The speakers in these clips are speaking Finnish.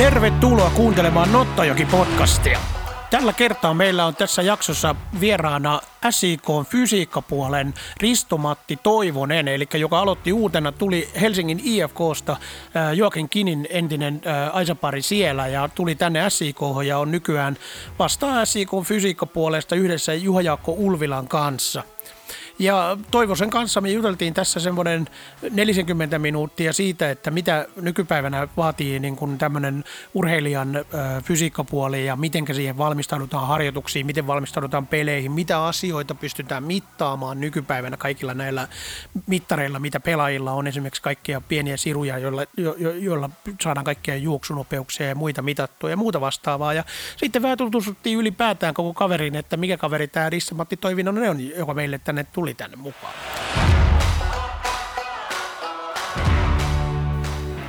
Tervetuloa kuuntelemaan Nottajoki-podcastia. Tällä kertaa meillä on tässä jaksossa vieraana SIK fysiikkapuolen Ristomatti Toivonen, eli joka aloitti uutena, tuli Helsingin IFKsta Joakin Kinin entinen aisapari siellä ja tuli tänne SIK ja on nykyään vastaa SIK fysiikkapuolesta yhdessä Juha-Jaakko Ulvilan kanssa. Ja Toivosen kanssa me juteltiin tässä semmoinen 40 minuuttia siitä, että mitä nykypäivänä vaatii niin kuin tämmöinen urheilijan ö, fysiikkapuoli ja miten siihen valmistaudutaan harjoituksiin, miten valmistaudutaan peleihin, mitä asioita pystytään mittaamaan nykypäivänä kaikilla näillä mittareilla, mitä pelaajilla on, esimerkiksi kaikkia pieniä siruja, joilla, jo, jo, joilla saadaan kaikkia juoksunopeuksia ja muita mitattua ja muuta vastaavaa. Ja sitten vähän tutustuttiin ylipäätään koko kaverin, että mikä kaveri tämä Rissa-Matti Toivinen on, joka meille tänne tuli tuli tänne mukaan.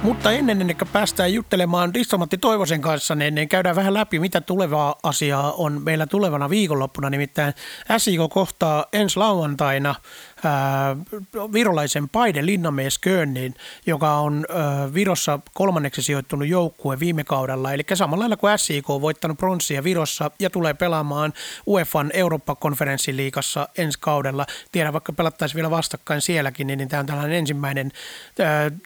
Mutta ennen ennen kuin päästään juttelemaan Ristomatti Toivosen kanssa, niin ennen käydään vähän läpi, mitä tulevaa asiaa on meillä tulevana viikonloppuna. Nimittäin SIK kohtaa ensi lauantaina virolaisen Paide Linnamies Könnin, joka on Virossa kolmanneksi sijoittunut joukkue viime kaudella. Eli samalla lailla kuin SIK on voittanut pronssia Virossa ja tulee pelaamaan UEFan Eurooppa-konferenssiliikassa ensi kaudella. Tiedän, vaikka pelattaisiin vielä vastakkain sielläkin, niin, niin tämä on tällainen ensimmäinen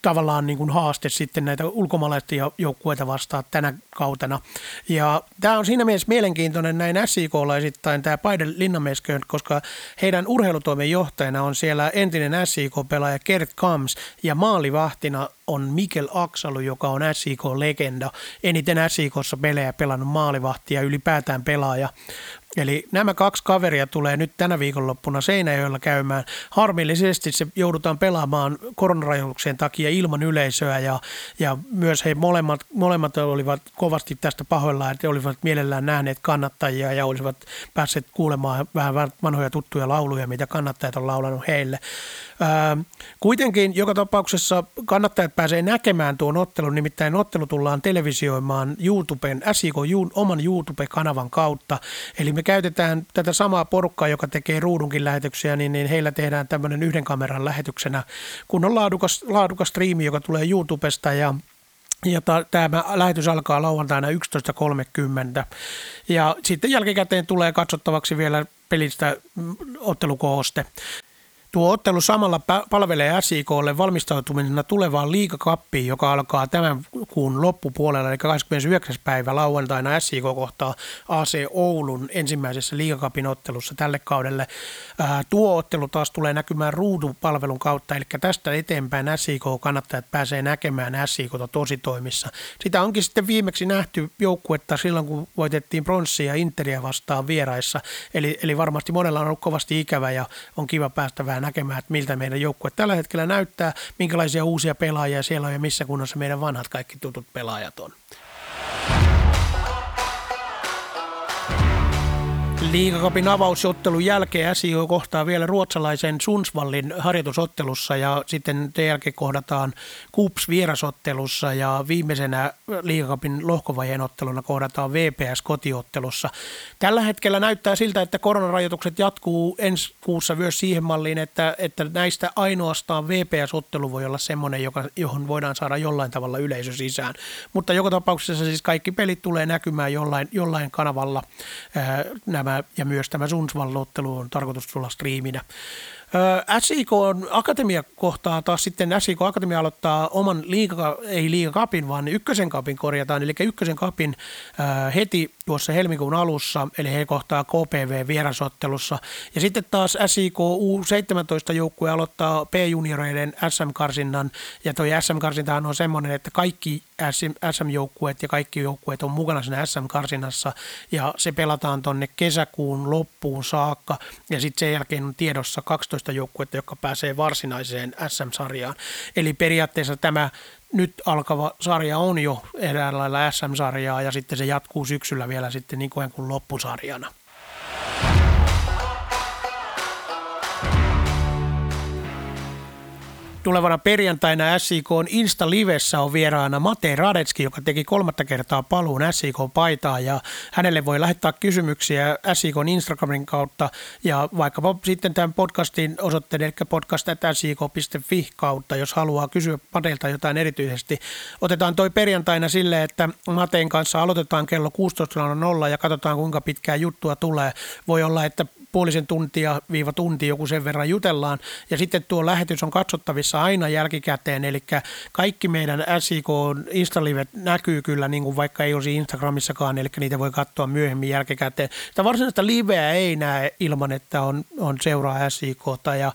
tavallaan niin kuin haaste sitten näitä ulkomaalaisia joukkueita vastaan tänä kautena. Ja tämä on siinä mielessä mielenkiintoinen näin SIK-laisittain tämä Paide Linnamies koska heidän urheilutoimen johtajana on siellä entinen SIK-pelaaja Kert Kams ja maalivahtina on Mikel Aksalu, joka on SIK-legenda. Eniten SIKssa pelejä pelannut maalivahtia ylipäätään pelaaja. Eli nämä kaksi kaveria tulee nyt tänä viikonloppuna Seinäjoella käymään. Harmillisesti se joudutaan pelaamaan koronarajoituksien takia ilman yleisöä ja, ja myös he molemmat, molemmat olivat kovasti tästä pahoillaan, että olivat mielellään nähneet kannattajia ja olisivat päässeet kuulemaan vähän vanhoja tuttuja lauluja, mitä kannattajat on laulanut heille. Kuitenkin joka tapauksessa kannattajat pääsee näkemään tuon ottelun, nimittäin ottelu tullaan televisioimaan YouTuben, SIK oman YouTube-kanavan kautta. Eli me käytetään tätä samaa porukkaa, joka tekee ruudunkin lähetyksiä, niin, niin heillä tehdään tämmöinen yhden kameran lähetyksenä, kun on laadukas, laadukas striimi, joka tulee YouTubesta ja ja tämä lähetys alkaa lauantaina 11.30. Ja sitten jälkikäteen tulee katsottavaksi vielä pelistä ottelukooste. Tuo ottelu samalla palvelee SIKlle valmistautumisena tulevaan liikakappiin, joka alkaa tämän kuun loppupuolella, eli 29. päivä lauantaina SIK kohtaa AC Oulun ensimmäisessä liikakapin ottelussa tälle kaudelle. tuo ottelu taas tulee näkymään ruudupalvelun kautta, eli tästä eteenpäin SIK-kannattajat pääsee näkemään SIKta tositoimissa. Sitä onkin sitten viimeksi nähty joukkuetta silloin, kun voitettiin pronssia Interia vastaan vieraissa, eli, eli varmasti monella on ollut kovasti ikävä ja on kiva päästä vähän näkemään, että miltä meidän joukkue tällä hetkellä näyttää, minkälaisia uusia pelaajia siellä on ja missä kunnossa meidän vanhat kaikki tutut pelaajat on. Liigakapin avausottelun jälkeen SIO kohtaa vielä ruotsalaisen Sundsvallin harjoitusottelussa ja sitten sen jälkeen kohdataan KUPS vierasottelussa ja viimeisenä Liigakapin lohkovaiheen otteluna kohdataan VPS kotiottelussa. Tällä hetkellä näyttää siltä, että koronarajoitukset jatkuu ensi kuussa myös siihen malliin, että, että näistä ainoastaan VPS-ottelu voi olla semmoinen, joka, johon voidaan saada jollain tavalla yleisö sisään. Mutta joka tapauksessa siis kaikki pelit tulee näkymään jollain, jollain kanavalla ää, nämä ja myös tämä Sundsvall-ottelu on tarkoitus tulla striiminä. SIK on akatemia kohtaa taas sitten SIK Akatemia aloittaa oman liiga, ei liigakapin, vaan ykkösen kapin korjataan, eli ykkösen kapin heti tuossa helmikuun alussa, eli he kohtaa KPV vierasottelussa. Ja sitten taas SIK U17 joukkue aloittaa P-junioreiden SM-karsinnan, ja toi SM-karsintahan on semmoinen, että kaikki SM-joukkueet ja kaikki joukkueet on mukana siinä SM-karsinnassa, ja se pelataan tonne kesäkuun loppuun saakka, ja sitten sen jälkeen on tiedossa 12 joukkuetta, jotka pääsee varsinaiseen SM-sarjaan. Eli periaatteessa tämä nyt alkava sarja on jo eräällä lailla SM-sarjaa ja sitten se jatkuu syksyllä vielä sitten niin kuin loppusarjana. Tulevana perjantaina SIK on Insta-livessä on vieraana Mate Radetski, joka teki kolmatta kertaa paluun SIK-paitaan ja hänelle voi lähettää kysymyksiä SIK Instagramin kautta ja vaikkapa sitten tämän podcastin osoitteen, eli podcast.sik.fi kautta, jos haluaa kysyä Mateilta jotain erityisesti. Otetaan toi perjantaina sille, että Mateen kanssa aloitetaan kello 16.00 ja katsotaan kuinka pitkää juttua tulee. Voi olla, että puolisen tuntia viiva tunti joku sen verran jutellaan. Ja sitten tuo lähetys on katsottavissa aina jälkikäteen, eli kaikki meidän SIK Instalivet näkyy kyllä, niin kuin vaikka ei olisi Instagramissakaan, eli niitä voi katsoa myöhemmin jälkikäteen. Sitä varsinaista liveä ei näe ilman, että on, on seuraa SIK. Ja,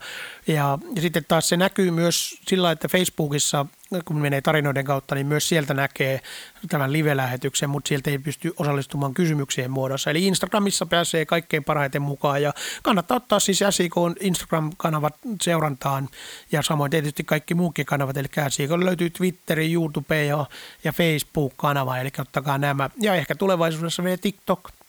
ja, ja sitten taas se näkyy myös sillä, että Facebookissa kun menee tarinoiden kautta, niin myös sieltä näkee tämän live-lähetyksen, mutta sieltä ei pysty osallistumaan kysymyksien muodossa. Eli Instagramissa pääsee kaikkein parhaiten mukaan ja kannattaa ottaa siis SIK Instagram-kanavat seurantaan ja samoin tietysti kaikki muukin kanavat, eli SIK löytyy Twitteri, YouTube ja, ja Facebook-kanava, eli ottakaa nämä. Ja ehkä tulevaisuudessa vielä TikTok –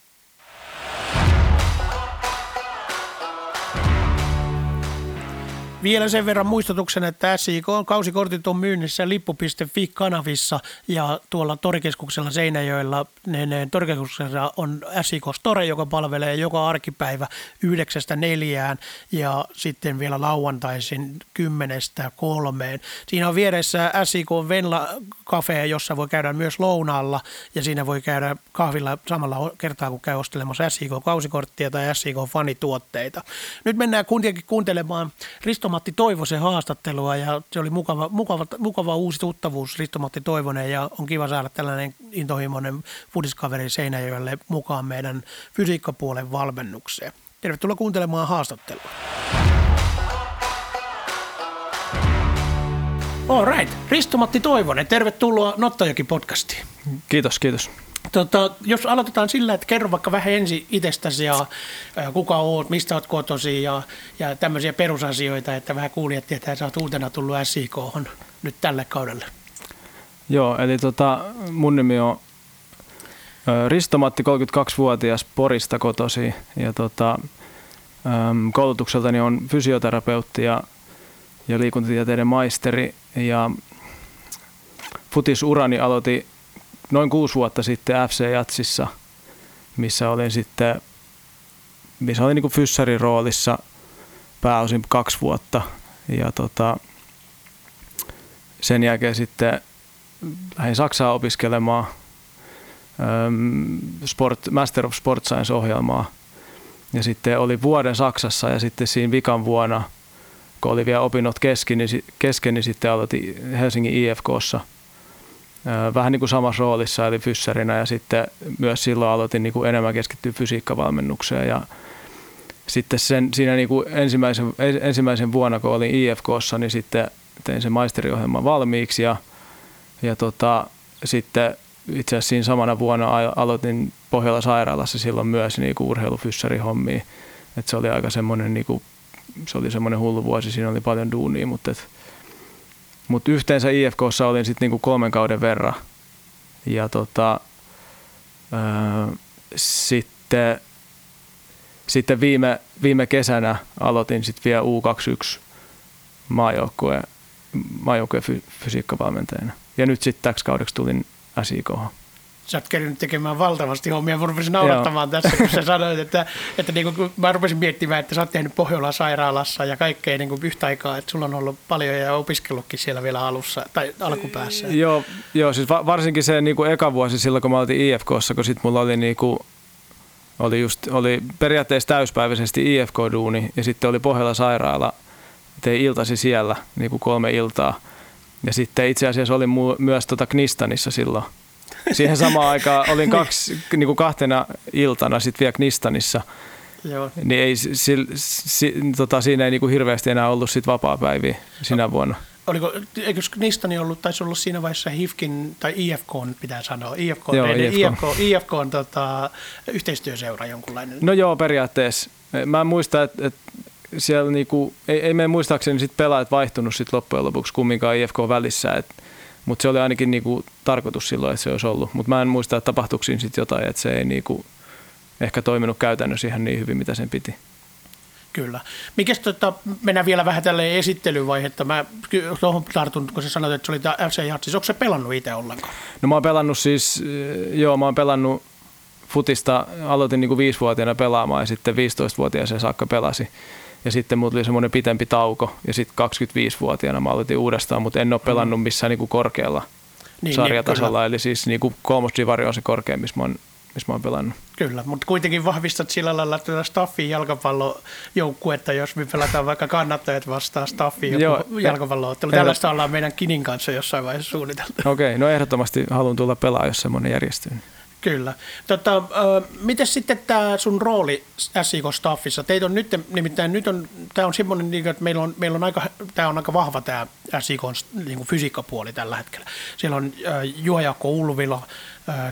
Vielä sen verran muistutuksen, että SIK on kausikortit on myynnissä lippu.fi-kanavissa ja tuolla torikeskuksella Seinäjoella ne, ne, torikeskuksella on SIK Store, joka palvelee joka arkipäivä yhdeksästä neljään ja sitten vielä lauantaisin kymmenestä kolmeen. Siinä on vieressä SIK Venla Cafe, jossa voi käydä myös lounaalla ja siinä voi käydä kahvilla samalla kertaa, kun käy ostelemassa SIK kausikorttia tai SIK fanituotteita. Nyt mennään kuitenkin kuuntelemaan Risto Risto-Matti Toivosen haastattelua ja se oli mukava, mukava, mukava uusi tuttavuus Risto-Matti Toivonen ja on kiva saada tällainen intohimoinen fudiskaveri Seinäjoelle mukaan meidän fysiikkapuolen valmennukseen. Tervetuloa kuuntelemaan haastattelua. All right. Risto-Matti Toivonen, tervetuloa Nottajoki podcastiin. Kiitos, kiitos. Tota, jos aloitetaan sillä, että kerro vaikka vähän ensin itsestäsi ja ä, kuka oot, mistä oot kotosi ja, ja tämmöisiä perusasioita, että vähän kuulijat tietää, että sä oot uutena tullut SIK nyt tälle kaudelle. Joo, eli tota, mun nimi on Risto-Matti, 32-vuotias Porista kotosi ja tota, koulutukseltani on fysioterapeutti ja, ja liikuntatieteiden maisteri ja futisurani aloitin noin kuusi vuotta sitten FC Jatsissa, missä olin sitten missä olin niin fyssarin roolissa pääosin kaksi vuotta. Ja tota, sen jälkeen sitten lähdin Saksaa opiskelemaan sport, Master of Sport Science-ohjelmaa. Ja sitten oli vuoden Saksassa ja sitten siinä vikan vuonna, kun oli vielä opinnot kesken, niin, kesken, niin sitten aloitin Helsingin IFKssa – vähän niin kuin samassa roolissa eli fyssarina ja sitten myös silloin aloitin niin kuin enemmän keskittyä fysiikkavalmennukseen ja sitten sen, siinä niin kuin ensimmäisen, ensimmäisen vuonna, kun olin IFKssa, niin sitten tein sen maisteriohjelman valmiiksi ja, ja tota, sitten itse asiassa siinä samana vuonna aloitin Pohjola-sairaalassa silloin myös niin kuin urheilufyssarihommia. Et se oli aika semmoinen, niin kuin, se oli semmoinen hullu vuosi, siinä oli paljon duunia, mutta et, mutta yhteensä IFKssa olin sitten niinku kolmen kauden verran. Ja tota, ää, sitten, sitten viime, viime kesänä aloitin sitten vielä U21 maajoukkueen maajoukkueen fy, fysiikkavalmentajana. Ja nyt sitten täksi kaudeksi tulin SIKhan sä oot kerännyt tekemään valtavasti hommia. Mä rupesin naurattamaan Joo. tässä, kun sä sanoit, että, että niin kuin, mä rupesin miettimään, että sä oot tehnyt Pohjolan sairaalassa ja kaikkea niin kuin yhtä aikaa, että sulla on ollut paljon ja opiskellutkin siellä vielä alussa tai alkupäässä. Joo, joo siis varsinkin se niin kuin eka vuosi silloin, kun mä olin IFKssa, kun sitten mulla oli niin kuin, oli, just, oli periaatteessa täyspäiväisesti IFK-duuni ja sitten oli Pohjola sairaala, tein iltasi siellä niin kuin kolme iltaa. Ja sitten itse asiassa olin myös tota Knistanissa silloin – siihen samaan aikaan olin kaksi, niin kuin kahtena iltana sitten vielä Knistanissa. Joo. Niin ei, si, si, tota, siinä ei niin kuin hirveästi enää ollut sit vapaa-päiviä sinä vuonna. Oliko, eikö Knistani ollut, taisi olla siinä vaiheessa HIFKin, tai IFK pitää sanoa, IFK, joo, IFK. IFK, IFK on tota, yhteistyöseura jonkunlainen. No joo, periaatteessa. Mä en muista, että, että siellä niinku, ei, ei meidän muistaakseni sit pelaajat vaihtunut sit loppujen lopuksi kumminkaan IFK välissä, että mutta se oli ainakin niinku tarkoitus silloin, että se olisi ollut. Mutta mä en muista, että tapahtuiko siinä sitten jotain, että se ei niinku ehkä toiminut käytännössä ihan niin hyvin, mitä sen piti. Kyllä. Mikäs tota, mennään vielä vähän tälle esittelyvaihetta. Mä tuohon tartun, kun sä sanoit, että se oli tämä FC Jatsis. Onko se pelannut itse ollenkaan? No mä oon pelannut siis, joo mä oon pelannut futista, aloitin niin kuin viisivuotiaana pelaamaan ja sitten 15-vuotiaana saakka pelasi. Ja sitten mulla oli semmoinen pitempi tauko ja sitten 25-vuotiaana mä aloitin uudestaan, mutta en ole pelannut mm. missään niin kuin korkealla niin, sarjatasolla. Niin, eli siis niin kuin kolmosdivari on se korkein, missä mä oon missä mä oon pelannut. Kyllä, mutta kuitenkin vahvistat sillä lailla tätä Staffin jalkapallojoukkuetta, jos me pelataan vaikka kannattajat vastaan Staffin jalkapalloottelu. Tällaista ollaan meidän Kinin kanssa jossain vaiheessa suunniteltu. Okei, okay, no ehdottomasti haluan tulla pelaa, jos semmoinen järjestyy. Kyllä. Tota, miten sitten tämä sun rooli SIK Staffissa? Teitä on nyt, nimittäin nyt on, tämä on semmoinen, niin että meillä on, meillä on aika, tämä on aika vahva tämä SIK niin fysiikkapuoli tällä hetkellä. Siellä on äh, Juha-Jaakko Ulvila,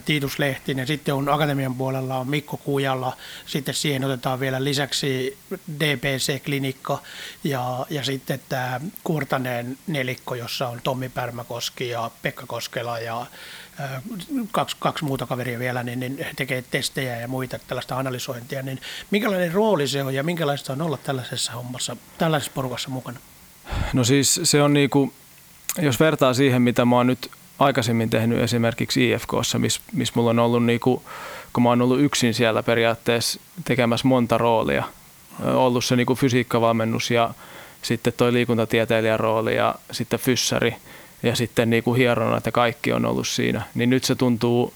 Tiitus Lehtinen, sitten on Akatemian puolella on Mikko Kujalla, sitten siihen otetaan vielä lisäksi DPC-klinikka ja, ja sitten tämä Kuortaneen nelikko, jossa on Tommi Pärmäkoski ja Pekka Koskela ja kaksi, kaksi muuta kaveria vielä, niin, niin tekee testejä ja muita tällaista analysointia, niin minkälainen rooli se on ja minkälaista on olla tällaisessa hommassa, tällaisessa porukassa mukana? No siis se on niinku, jos vertaa siihen, mitä mä oon nyt aikaisemmin tehnyt esimerkiksi IFKssa, missä miss mulla on ollut niinku, kun mä oon ollut yksin siellä periaatteessa tekemässä monta roolia, ollut se niinku fysiikkavalmennus ja sitten toi liikuntatieteilijän rooli ja sitten fyssari – ja sitten niin kuin hierona, että kaikki on ollut siinä. Niin nyt se tuntuu,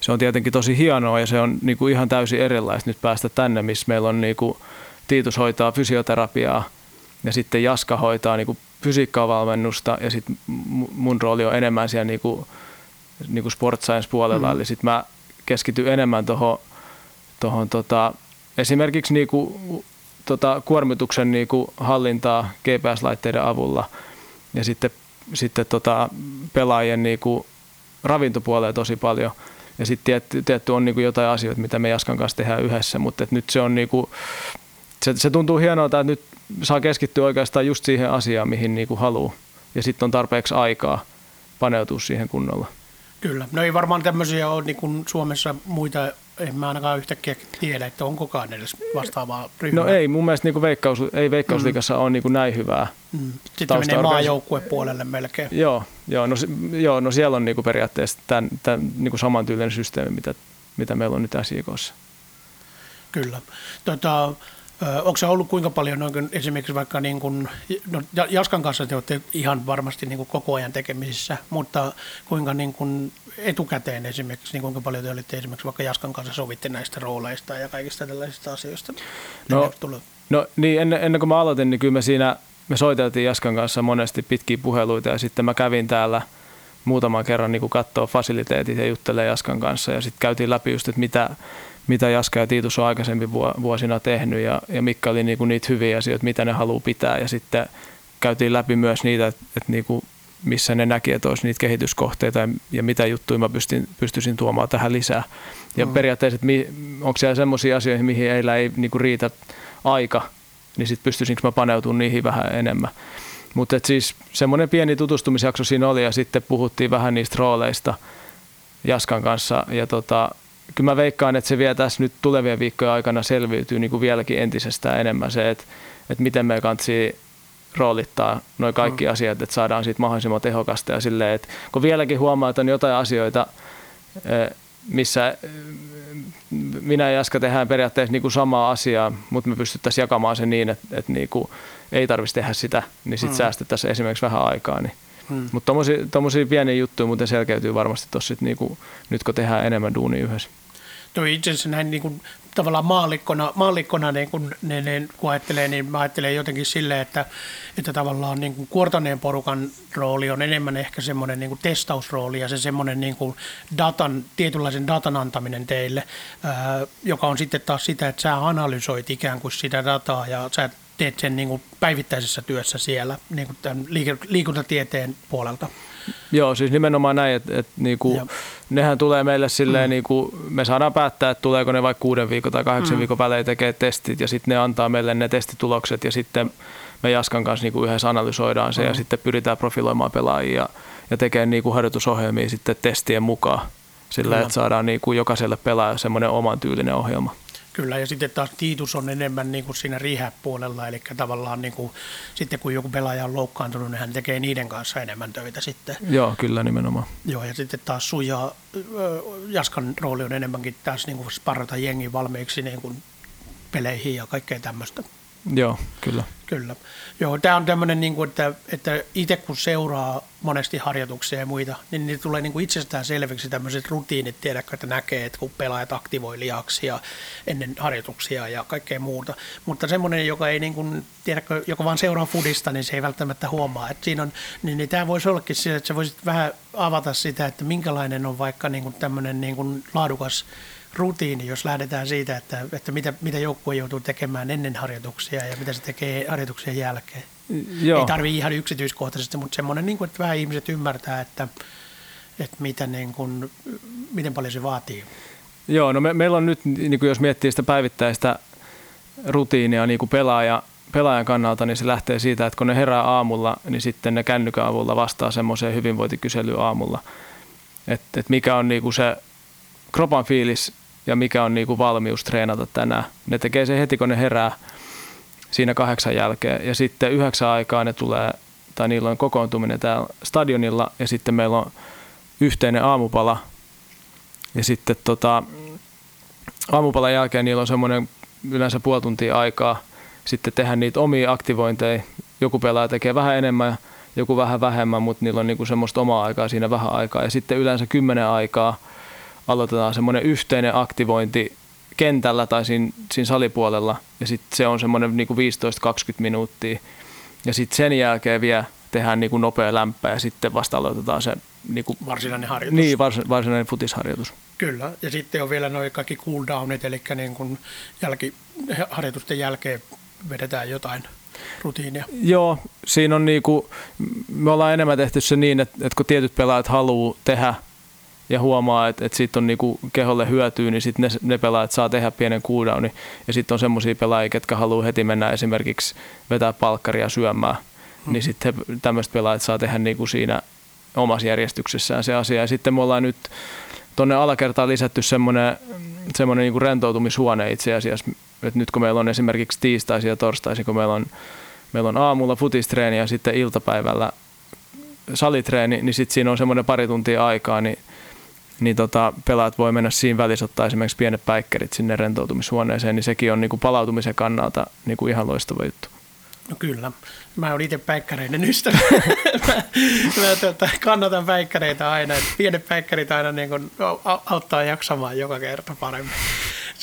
se on tietenkin tosi hienoa ja se on niin kuin ihan täysin erilaista nyt päästä tänne, missä meillä on niin kuin, Tiitus hoitaa fysioterapiaa ja sitten Jaska hoitaa niin kuin fysiikkavalmennusta ja sitten mun rooli on enemmän siellä niin kuin, niin kuin sport science puolella, mm. eli sitten mä keskityn enemmän tuohon tohon, tota, esimerkiksi niin kuin, tota, kuormituksen niin kuin hallintaa GPS-laitteiden avulla ja sitten sitten tota, pelaajien niin kuin ravintopuoleen tosi paljon. Ja sitten tietty, tietty on niin kuin jotain asioita, mitä me Jaskan kanssa tehdään yhdessä, mutta nyt se on niin kuin, se, se tuntuu hienolta, että nyt saa keskittyä oikeastaan just siihen asiaan, mihin niin kuin haluaa. Ja sitten on tarpeeksi aikaa paneutua siihen kunnolla. Kyllä. No ei varmaan tämmöisiä ole niin Suomessa muita en mä ainakaan yhtäkkiä tiedä, että on kokaan edes vastaavaa ryhmää. No ei, mun mielestä niin veikkaus, ei Veikkausliikassa mm. ole niin kuin näin hyvää. Mm. Sitten menee maajoukkuepuolelle melkein. Joo, joo, no, joo, no siellä on niin kuin periaatteessa tämän, tämän niin kuin samantyylinen systeemi, mitä, mitä meillä on nyt SIKssa. Kyllä. Tota, Onko se ollut kuinka paljon noin, esimerkiksi vaikka niin kuin, no Jaskan kanssa te olette ihan varmasti niin kuin koko ajan tekemisissä, mutta kuinka niin kuin etukäteen esimerkiksi, niin kuinka paljon te olitte esimerkiksi vaikka Jaskan kanssa sovitte näistä rooleista ja kaikista tällaisista asioista? No, no niin, ennen, ennen kuin mä aloitin, niin kyllä me siinä me soiteltiin Jaskan kanssa monesti pitkiä puheluita ja sitten mä kävin täällä muutaman kerran niin katsoa fasiliteetit ja juttelee Jaskan kanssa ja sitten käytiin läpi just, että mitä, mitä Jaska ja Tiitus on aikaisemmin vuosina tehnyt ja, ja mitkä oli niinku niitä hyviä asioita, mitä ne haluaa pitää. Ja sitten käytiin läpi myös niitä, että, että niinku, missä ne näki, että olisi niitä kehityskohteita ja, ja mitä juttuja mä pystyn, pystyisin tuomaan tähän lisää. Ja mm. periaatteessa, että onko siellä sellaisia asioita, mihin heillä ei niinku riitä aika, niin sitten pystyisinkö mä paneutumaan niihin vähän enemmän. Mutta siis semmoinen pieni tutustumisjakso siinä oli ja sitten puhuttiin vähän niistä rooleista Jaskan kanssa ja tota, kyllä mä veikkaan, että se vielä tässä nyt tulevien viikkojen aikana selviytyy niin kuin vieläkin entisestään enemmän se, että, että miten me kansi roolittaa noin kaikki mm. asiat, että saadaan siitä mahdollisimman tehokasta ja silleen, että kun vieläkin huomaa, että on jotain asioita, missä minä ja Jaska tehdään periaatteessa niin kuin samaa asiaa, mutta me pystyttäisiin jakamaan se niin, että, että niin kuin ei tarvitsisi tehdä sitä, niin sitten mm. säästettäisiin esimerkiksi vähän aikaa. Niin. Mm. Mutta tuommoisia pieniä juttuja muuten selkeytyy varmasti tuossa, niin nyt kun tehdään enemmän duunia yhdessä toi itse asiassa näin niin kuin, tavallaan maallikkona, maallikkona niin kun, niin, niin, kun ajattelee, niin mä ajattelen jotenkin silleen, että, että tavallaan niin kuin kuortaneen porukan rooli on enemmän ehkä semmoinen niin kuin testausrooli ja se semmoinen niin kuin datan, tietynlaisen datan antaminen teille, ää, joka on sitten taas sitä, että sä analysoit ikään kuin sitä dataa ja sä teet sen niin kuin päivittäisessä työssä siellä niin kuin tämän liikuntatieteen puolelta. Joo, siis nimenomaan näin, että, että niinku, nehän tulee meille silleen, mm. niinku, me saadaan päättää, että tuleeko ne vaikka kuuden viikon tai kahdeksan mm. viikon välein tekee testit ja sitten ne antaa meille ne testitulokset ja sitten me Jaskan kanssa niinku yhdessä analysoidaan se mm. ja sitten pyritään profiloimaan pelaajia ja, ja tekemään niinku harjoitusohjelmia sitten testien mukaan sillä, että saadaan niinku jokaiselle pelaajalle semmoinen oman tyylinen ohjelma. Kyllä, ja sitten taas Tiitus on enemmän niin kuin siinä rehab-puolella, eli tavallaan niin kuin, sitten kun joku pelaaja on loukkaantunut, niin hän tekee niiden kanssa enemmän töitä sitten. Joo, kyllä nimenomaan. Joo, ja sitten taas Suja, Jaskan rooli on enemmänkin taas niin kuin sparrata jengi valmiiksi niin kuin peleihin ja kaikkea tämmöistä. Joo, kyllä. Kyllä. Joo, tämä on tämmöinen, niin kuin, että, että itse kun seuraa monesti harjoituksia ja muita, niin niitä tulee niin kuin itsestään selviksi tämmöiset rutiinit, tiedätkö, että näkee, että kun pelaajat aktivoi lihaksia ennen harjoituksia ja kaikkea muuta. Mutta semmoinen, joka ei niin kuin, tiedätkö, joka vaan seuraa fudista, niin se ei välttämättä huomaa. Että siinä on, niin, niin tämä voisi ollakin sillä, että sä voisit vähän avata sitä, että minkälainen on vaikka niin kuin tämmöinen niin kuin laadukas rutiini, jos lähdetään siitä, että, että mitä, mitä joukkue joutuu tekemään ennen harjoituksia ja mitä se tekee harjoituksien jälkeen. Joo. Ei tarvitse ihan yksityiskohtaisesti, mutta semmoinen, niin kuin, että vähän ihmiset ymmärtää, että, että mitä, niin kuin, miten paljon se vaatii. Joo, no me, meillä on nyt, niin kuin jos miettii sitä päivittäistä rutiinia niin kuin pelaaja, pelaajan kannalta, niin se lähtee siitä, että kun ne herää aamulla, niin sitten ne kännykän avulla vastaa semmoiseen hyvinvointikyselyyn aamulla. Että et mikä on niin kuin se kropan fiilis ja mikä on niin kuin valmius treenata tänään. Ne tekee se heti, kun ne herää siinä kahdeksan jälkeen. Ja sitten yhdeksän aikaa ne tulee, tai niillä on kokoontuminen täällä stadionilla, ja sitten meillä on yhteinen aamupala. Ja sitten tota, aamupalan jälkeen niillä on semmoinen yleensä puoli tuntia aikaa sitten tehdä niitä omia aktivointeja. Joku pelaaja tekee vähän enemmän, joku vähän vähemmän, mutta niillä on niinku semmoista omaa aikaa siinä vähän aikaa. Ja sitten yleensä kymmenen aikaa – aloitetaan semmoinen yhteinen aktivointi kentällä tai siinä, siinä salipuolella ja sitten se on semmoinen niin 15-20 minuuttia ja sitten sen jälkeen vielä tehdään niin kuin nopea lämpö ja sitten vasta aloitetaan se niin kuin, varsinainen harjoitus. Niin, vars, varsinainen futisharjoitus. Kyllä, ja sitten on vielä noin kaikki cooldownit, eli niin kuin jälki, harjoitusten jälkeen vedetään jotain rutiinia. Joo, siinä on niin kuin, me ollaan enemmän tehty se niin, että, että kun tietyt pelaajat haluaa tehdä ja huomaa, että, että siitä on niinku keholle hyötyä, niin sitten ne, ne pelaajat saa tehdä pienen cooldownin. Ja sitten on semmoisia pelaajia, jotka haluaa heti mennä esimerkiksi vetää palkkaria syömään. Mm-hmm. Niin sitten tämmöiset pelaajat saa tehdä niinku siinä omassa järjestyksessään se asia. Ja sitten me ollaan nyt tuonne alakertaan lisätty semmoinen, semmoinen niinku rentoutumishuone itse asiassa. Et nyt kun meillä on esimerkiksi tiistaisin ja torstaisin, kun meillä on, meillä on aamulla futistreeni ja sitten iltapäivällä salitreeni, niin sitten siinä on semmoinen pari tuntia aikaa, niin – niin tota, pelaat voi mennä siinä välissä ottaa esimerkiksi pienet päikkerit sinne rentoutumishuoneeseen, niin sekin on niin kuin palautumisen kannalta niin kuin ihan loistava juttu. No kyllä. Mä olen itse päikkäreiden ystävä. mä, mä tuota, kannatan päikkäreitä aina. Pienet päikkärit aina niin kuin auttaa jaksamaan joka kerta paremmin.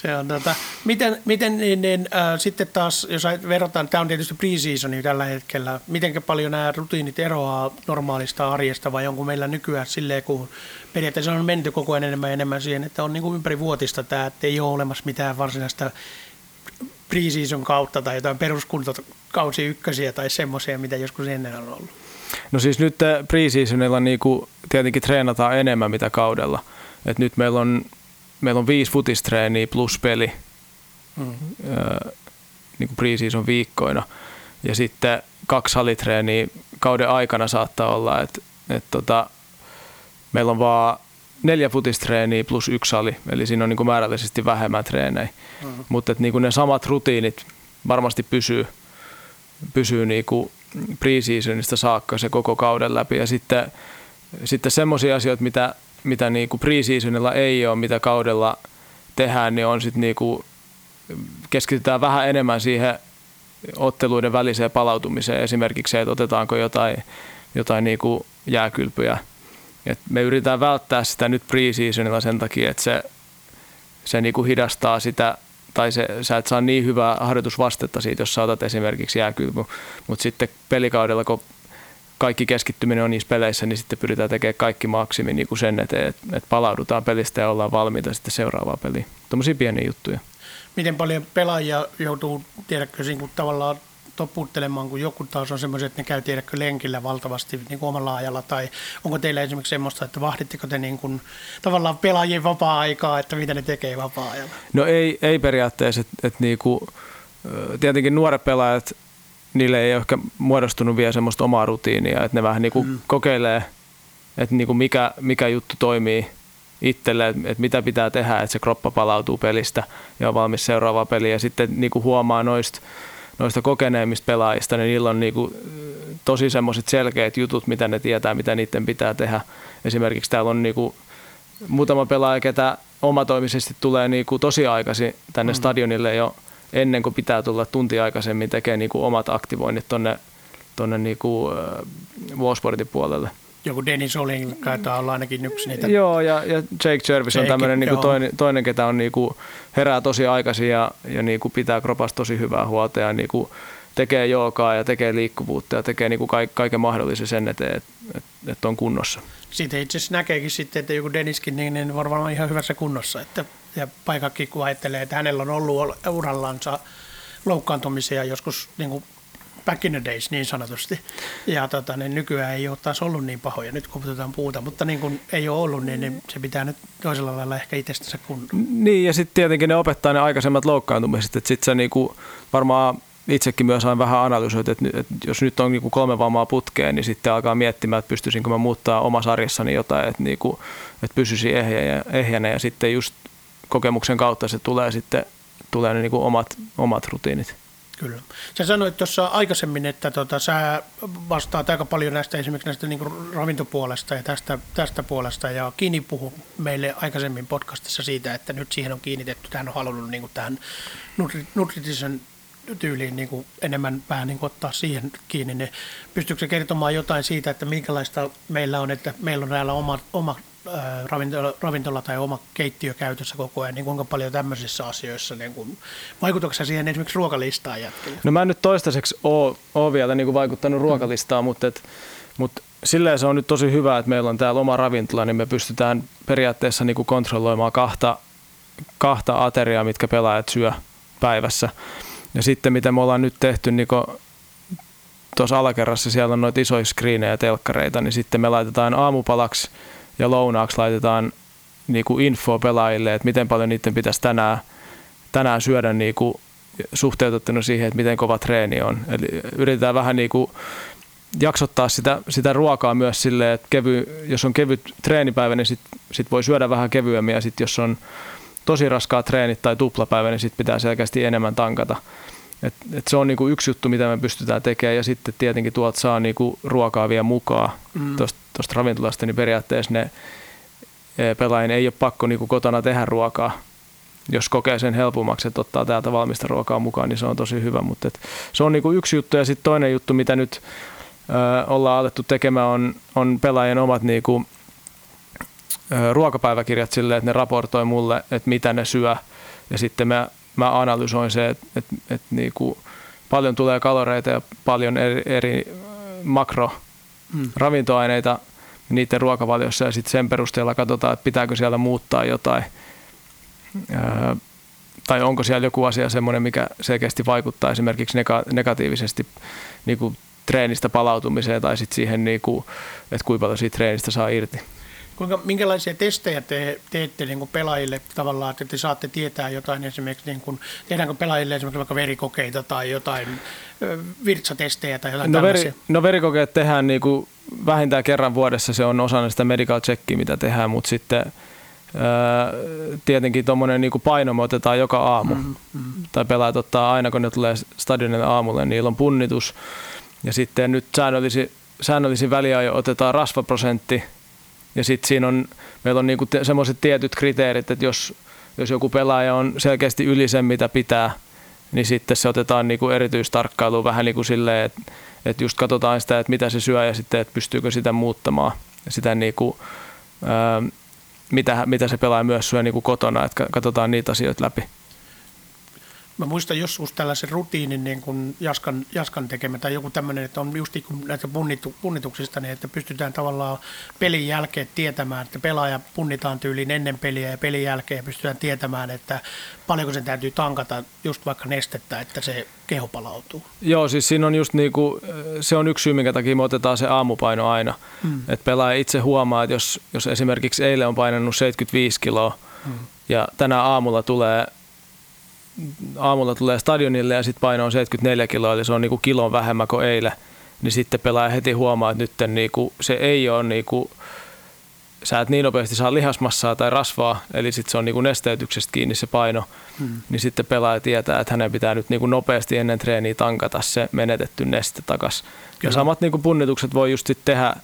Se on, tota, miten, miten niin, niin, äh, sitten taas, jos verrataan, tämä on tietysti pre-seasoni tällä hetkellä, miten paljon nämä rutiinit eroaa normaalista arjesta vai onko meillä nykyään silleen, kun periaatteessa on menty koko ajan enemmän ja enemmän siihen, että on niin kuin ympäri vuotista tämä, että ei ole olemassa mitään varsinaista pre-season kautta tai jotain peruskuntokausi ykkösiä tai semmoisia, mitä joskus ennen on ollut. No siis nyt pre-seasonilla niin kuin tietenkin treenataan enemmän mitä kaudella. Et nyt meillä on, meillä on viisi futistreeniä plus peli mm-hmm. öö, niin pre-season viikkoina. Ja sitten kaksi salitreeniä kauden aikana saattaa olla, että et tota, meillä on vaan neljä futistreeniä plus yksi sali, eli siinä on niin kuin määrällisesti vähemmän treenejä. Mm-hmm. Mutta niin ne samat rutiinit varmasti pysyy, pysyy niin kuin pre-seasonista saakka se koko kauden läpi. Ja sitten, sitten semmoisia asioita, mitä, mitä niin kuin pre-seasonilla ei ole, mitä kaudella tehdään, niin on sitten niin kuin, keskitytään vähän enemmän siihen otteluiden väliseen palautumiseen. Esimerkiksi että otetaanko jotain, jotain niin kuin jääkylpyjä – et me yritetään välttää sitä nyt pre-seasonilla sen takia, että se, se niinku hidastaa sitä, tai se, sä et saa niin hyvää harjoitusvastetta siitä, jos saatat esimerkiksi jääkylpy. Mutta sitten pelikaudella, kun kaikki keskittyminen on niissä peleissä, niin sitten pyritään tekemään kaikki maksimi niin kuin sen eteen, että, että palaudutaan pelistä ja ollaan valmiita sitten seuraavaan peliin. Tuommoisia pieniä juttuja. Miten paljon pelaajia joutuu, tiedätkö, niin kuin tavallaan toputtelemaan, kun joku taas on semmoiset, että ne käy tiedäkö lenkillä valtavasti niin kuin omalla ajalla, tai onko teillä esimerkiksi semmoista, että vahditteko te niin kuin, tavallaan pelaajien vapaa-aikaa, että mitä ne tekee vapaa-ajalla? No ei, ei periaatteessa, että, että niin kuin, tietenkin nuoret pelaajat, niille ei ole ehkä muodostunut vielä semmoista omaa rutiinia, että ne vähän niin kuin mm. kokeilee, että niin kuin mikä, mikä juttu toimii itselle, että, mitä pitää tehdä, että se kroppa palautuu pelistä ja on valmis seuraavaan peliin. Ja sitten niin kuin huomaa noista noista kokeneemmista pelaajista, niin niillä on niin kuin tosi semmoiset selkeät jutut, mitä ne tietää, mitä niiden pitää tehdä. Esimerkiksi täällä on niin kuin muutama pelaaja, ketä omatoimisesti tulee niin kuin tosi aikaisin tänne mm. stadionille jo ennen kuin pitää tulla tunti aikaisemmin tekee niin kuin omat aktivoinnit tuonne tonne niin kuin, äh, puolelle. Joku Dennis Oling taitaa olla ainakin yksi niitä. Joo, ja, ja Jake Jervis on tämmöinen niin kuin toinen, toinen, ketä on niin kuin, herää tosi aikaisin ja, ja niin kuin pitää kropasta tosi hyvää huolta ja niin kuin, tekee joogaa ja tekee liikkuvuutta ja tekee niin kuin kaiken mahdollisen sen eteen, että et, et on kunnossa. Siitä itse asiassa näkeekin sitten, että joku Deniskin niin, niin varmaan on ihan hyvässä kunnossa. Että, ja paikakki kun ajattelee, että hänellä on ollut urallansa loukkaantumisia joskus niin kuin back in the days niin sanotusti. Ja tota, niin nykyään ei ole taas ollut niin pahoja, nyt koputetaan puuta, mutta niin kuin ei ole ollut, niin, niin se pitää nyt toisella lailla ehkä itsestänsä kunnolla. Niin, ja sitten tietenkin ne opettaa ne aikaisemmat loukkaantumiset, että sitten se niinku varmaan itsekin myös aina vähän analysoit, että, jos nyt on niinku kolme vammaa putkeen, niin sitten alkaa miettimään, että pystyisinkö mä muuttaa oma sarjassani jotain, että, niinku, että pysyisi ehjänä, ehjänä ja sitten just kokemuksen kautta se tulee sitten tulee ne niinku omat, omat rutiinit. Kyllä. Sä sanoit tuossa aikaisemmin, että tota, sä vastaat aika paljon näistä esimerkiksi näistä niin ravintopuolesta ja tästä, tästä puolesta. Ja Kini puhui meille aikaisemmin podcastissa siitä, että nyt siihen on kiinnitetty, tähän on halunnut niin kuin tähän nutrition tyyliin niin kuin enemmän vähän niin kuin ottaa siihen kiinni. Niin pystyykö se kertomaan jotain siitä, että minkälaista meillä on, että meillä on täällä oma, oma ravintola, ravintola tai oma keittiö käytössä koko ajan, niin kuinka paljon tämmöisissä asioissa, niin kuin, vaikutuksessa siihen esimerkiksi ruokalistaan jätkille? No mä en nyt toistaiseksi ole, ole vielä niin kuin vaikuttanut ruokalistaan, mutta, et, mutta silleen se on nyt tosi hyvä, että meillä on täällä oma ravintola, niin me pystytään periaatteessa niin kuin kontrolloimaan kahta, kahta ateriaa, mitkä pelaajat syö päivässä. Ja sitten mitä me ollaan nyt tehty, niin tuossa alakerrassa siellä on noita isoja screenejä ja telkkareita, niin sitten me laitetaan aamupalaksi – ja lounaaksi laitetaan niin kuin info pelaajille, että miten paljon niiden pitäisi tänään, tänään syödä niin kuin suhteutettuna siihen, että miten kova treeni on. Eli yritetään vähän niin kuin jaksottaa sitä, sitä ruokaa myös silleen, että kevy, jos on kevyt treenipäivä, niin sitten sit voi syödä vähän kevyemmin ja sitten jos on tosi raskaa treenit tai tuplapäivä, niin sitten pitää selkeästi enemmän tankata. Et, et se on niinku yksi juttu, mitä me pystytään tekemään ja sitten tietenkin tuolta saa niinku ruokaa vielä mukaan mm. tuosta ravintolasta, niin periaatteessa ne e, pelaajien ei ole pakko niinku kotona tehdä ruokaa. Jos kokee sen helpommaksi, että ottaa täältä valmista ruokaa mukaan, niin se on tosi hyvä. Mutta et se on niinku yksi juttu ja sitten toinen juttu, mitä nyt ö, ollaan alettu tekemään, on, on pelaajien omat niinku, ö, ruokapäiväkirjat silleen, että ne raportoi mulle, että mitä ne syö. Ja sitten me mä analysoin se, että et, et niinku paljon tulee kaloreita ja paljon eri, eri makro mm. ravintoaineita niiden ruokavaliossa ja sitten sen perusteella katsotaan, että pitääkö siellä muuttaa jotain. Öö, tai onko siellä joku asia semmoinen, mikä selkeästi vaikuttaa esimerkiksi nega- negatiivisesti niin kuin treenistä palautumiseen tai sitten siihen, niin kuin, että kuinka paljon siitä treenistä saa irti. Kuinka, minkälaisia testejä te teette niin kuin pelaajille tavallaan, että te saatte tietää jotain esimerkiksi, niin kuin, tehdäänkö pelaajille esimerkiksi vaikka verikokeita tai jotain virtsatestejä tai jotain no, veri, no verikokeet tehdään niin kuin vähintään kerran vuodessa, se on osana sitä medical checkia, mitä tehdään, mutta sitten tietenkin tuommoinen niin paino me otetaan joka aamu, mm, mm. tai pelaajat ottaa aina, kun ne tulee stadionille aamulle, niin niillä on punnitus, ja sitten nyt säännöllisin, säännöllisin väliajoin otetaan rasvaprosentti, ja sitten siinä on, meillä on niinku semmoiset tietyt kriteerit, että jos, jos joku pelaaja on selkeästi yli sen, mitä pitää, niin sitten se otetaan niinku erityistarkkailuun vähän niin kuin silleen, että, että just katsotaan sitä, että mitä se syö ja sitten, että pystyykö sitä muuttamaan. Sitä niinku, ää, mitä, mitä se pelaaja myös syö niinku kotona, että katsotaan niitä asioita läpi. Mä muistan joskus tällaisen rutiinin niin kuin Jaskan, Jaskan tekemä tai joku tämmöinen, että on just niin näitä punnitu, punnituksista, niin että pystytään tavallaan pelin jälkeen tietämään, että pelaaja punnitaan tyyliin ennen peliä ja pelin jälkeen pystytään tietämään, että paljonko sen täytyy tankata just vaikka nestettä, että se keho palautuu. Joo, siis siinä on just niin kuin, se on yksi syy, minkä takia me otetaan se aamupaino aina. Hmm. Että pelaaja itse huomaa, että jos, jos esimerkiksi eilen on painanut 75 kiloa hmm. ja tänä aamulla tulee aamulla tulee stadionille ja sitten paino on 74 kiloa, eli se on niinku kilon vähemmän kuin eilen, niin sitten pelaaja heti huomaa, että nyt niinku, se ei ole niinku, sä et niin nopeasti saa lihasmassaa tai rasvaa, eli sitten se on niinku nesteytyksestä kiinni se paino, hmm. niin sitten pelaaja tietää, että hänen pitää nyt niinku nopeasti ennen treeniä tankata se menetetty neste takas. Ja samat niinku punnitukset voi just sit tehdä,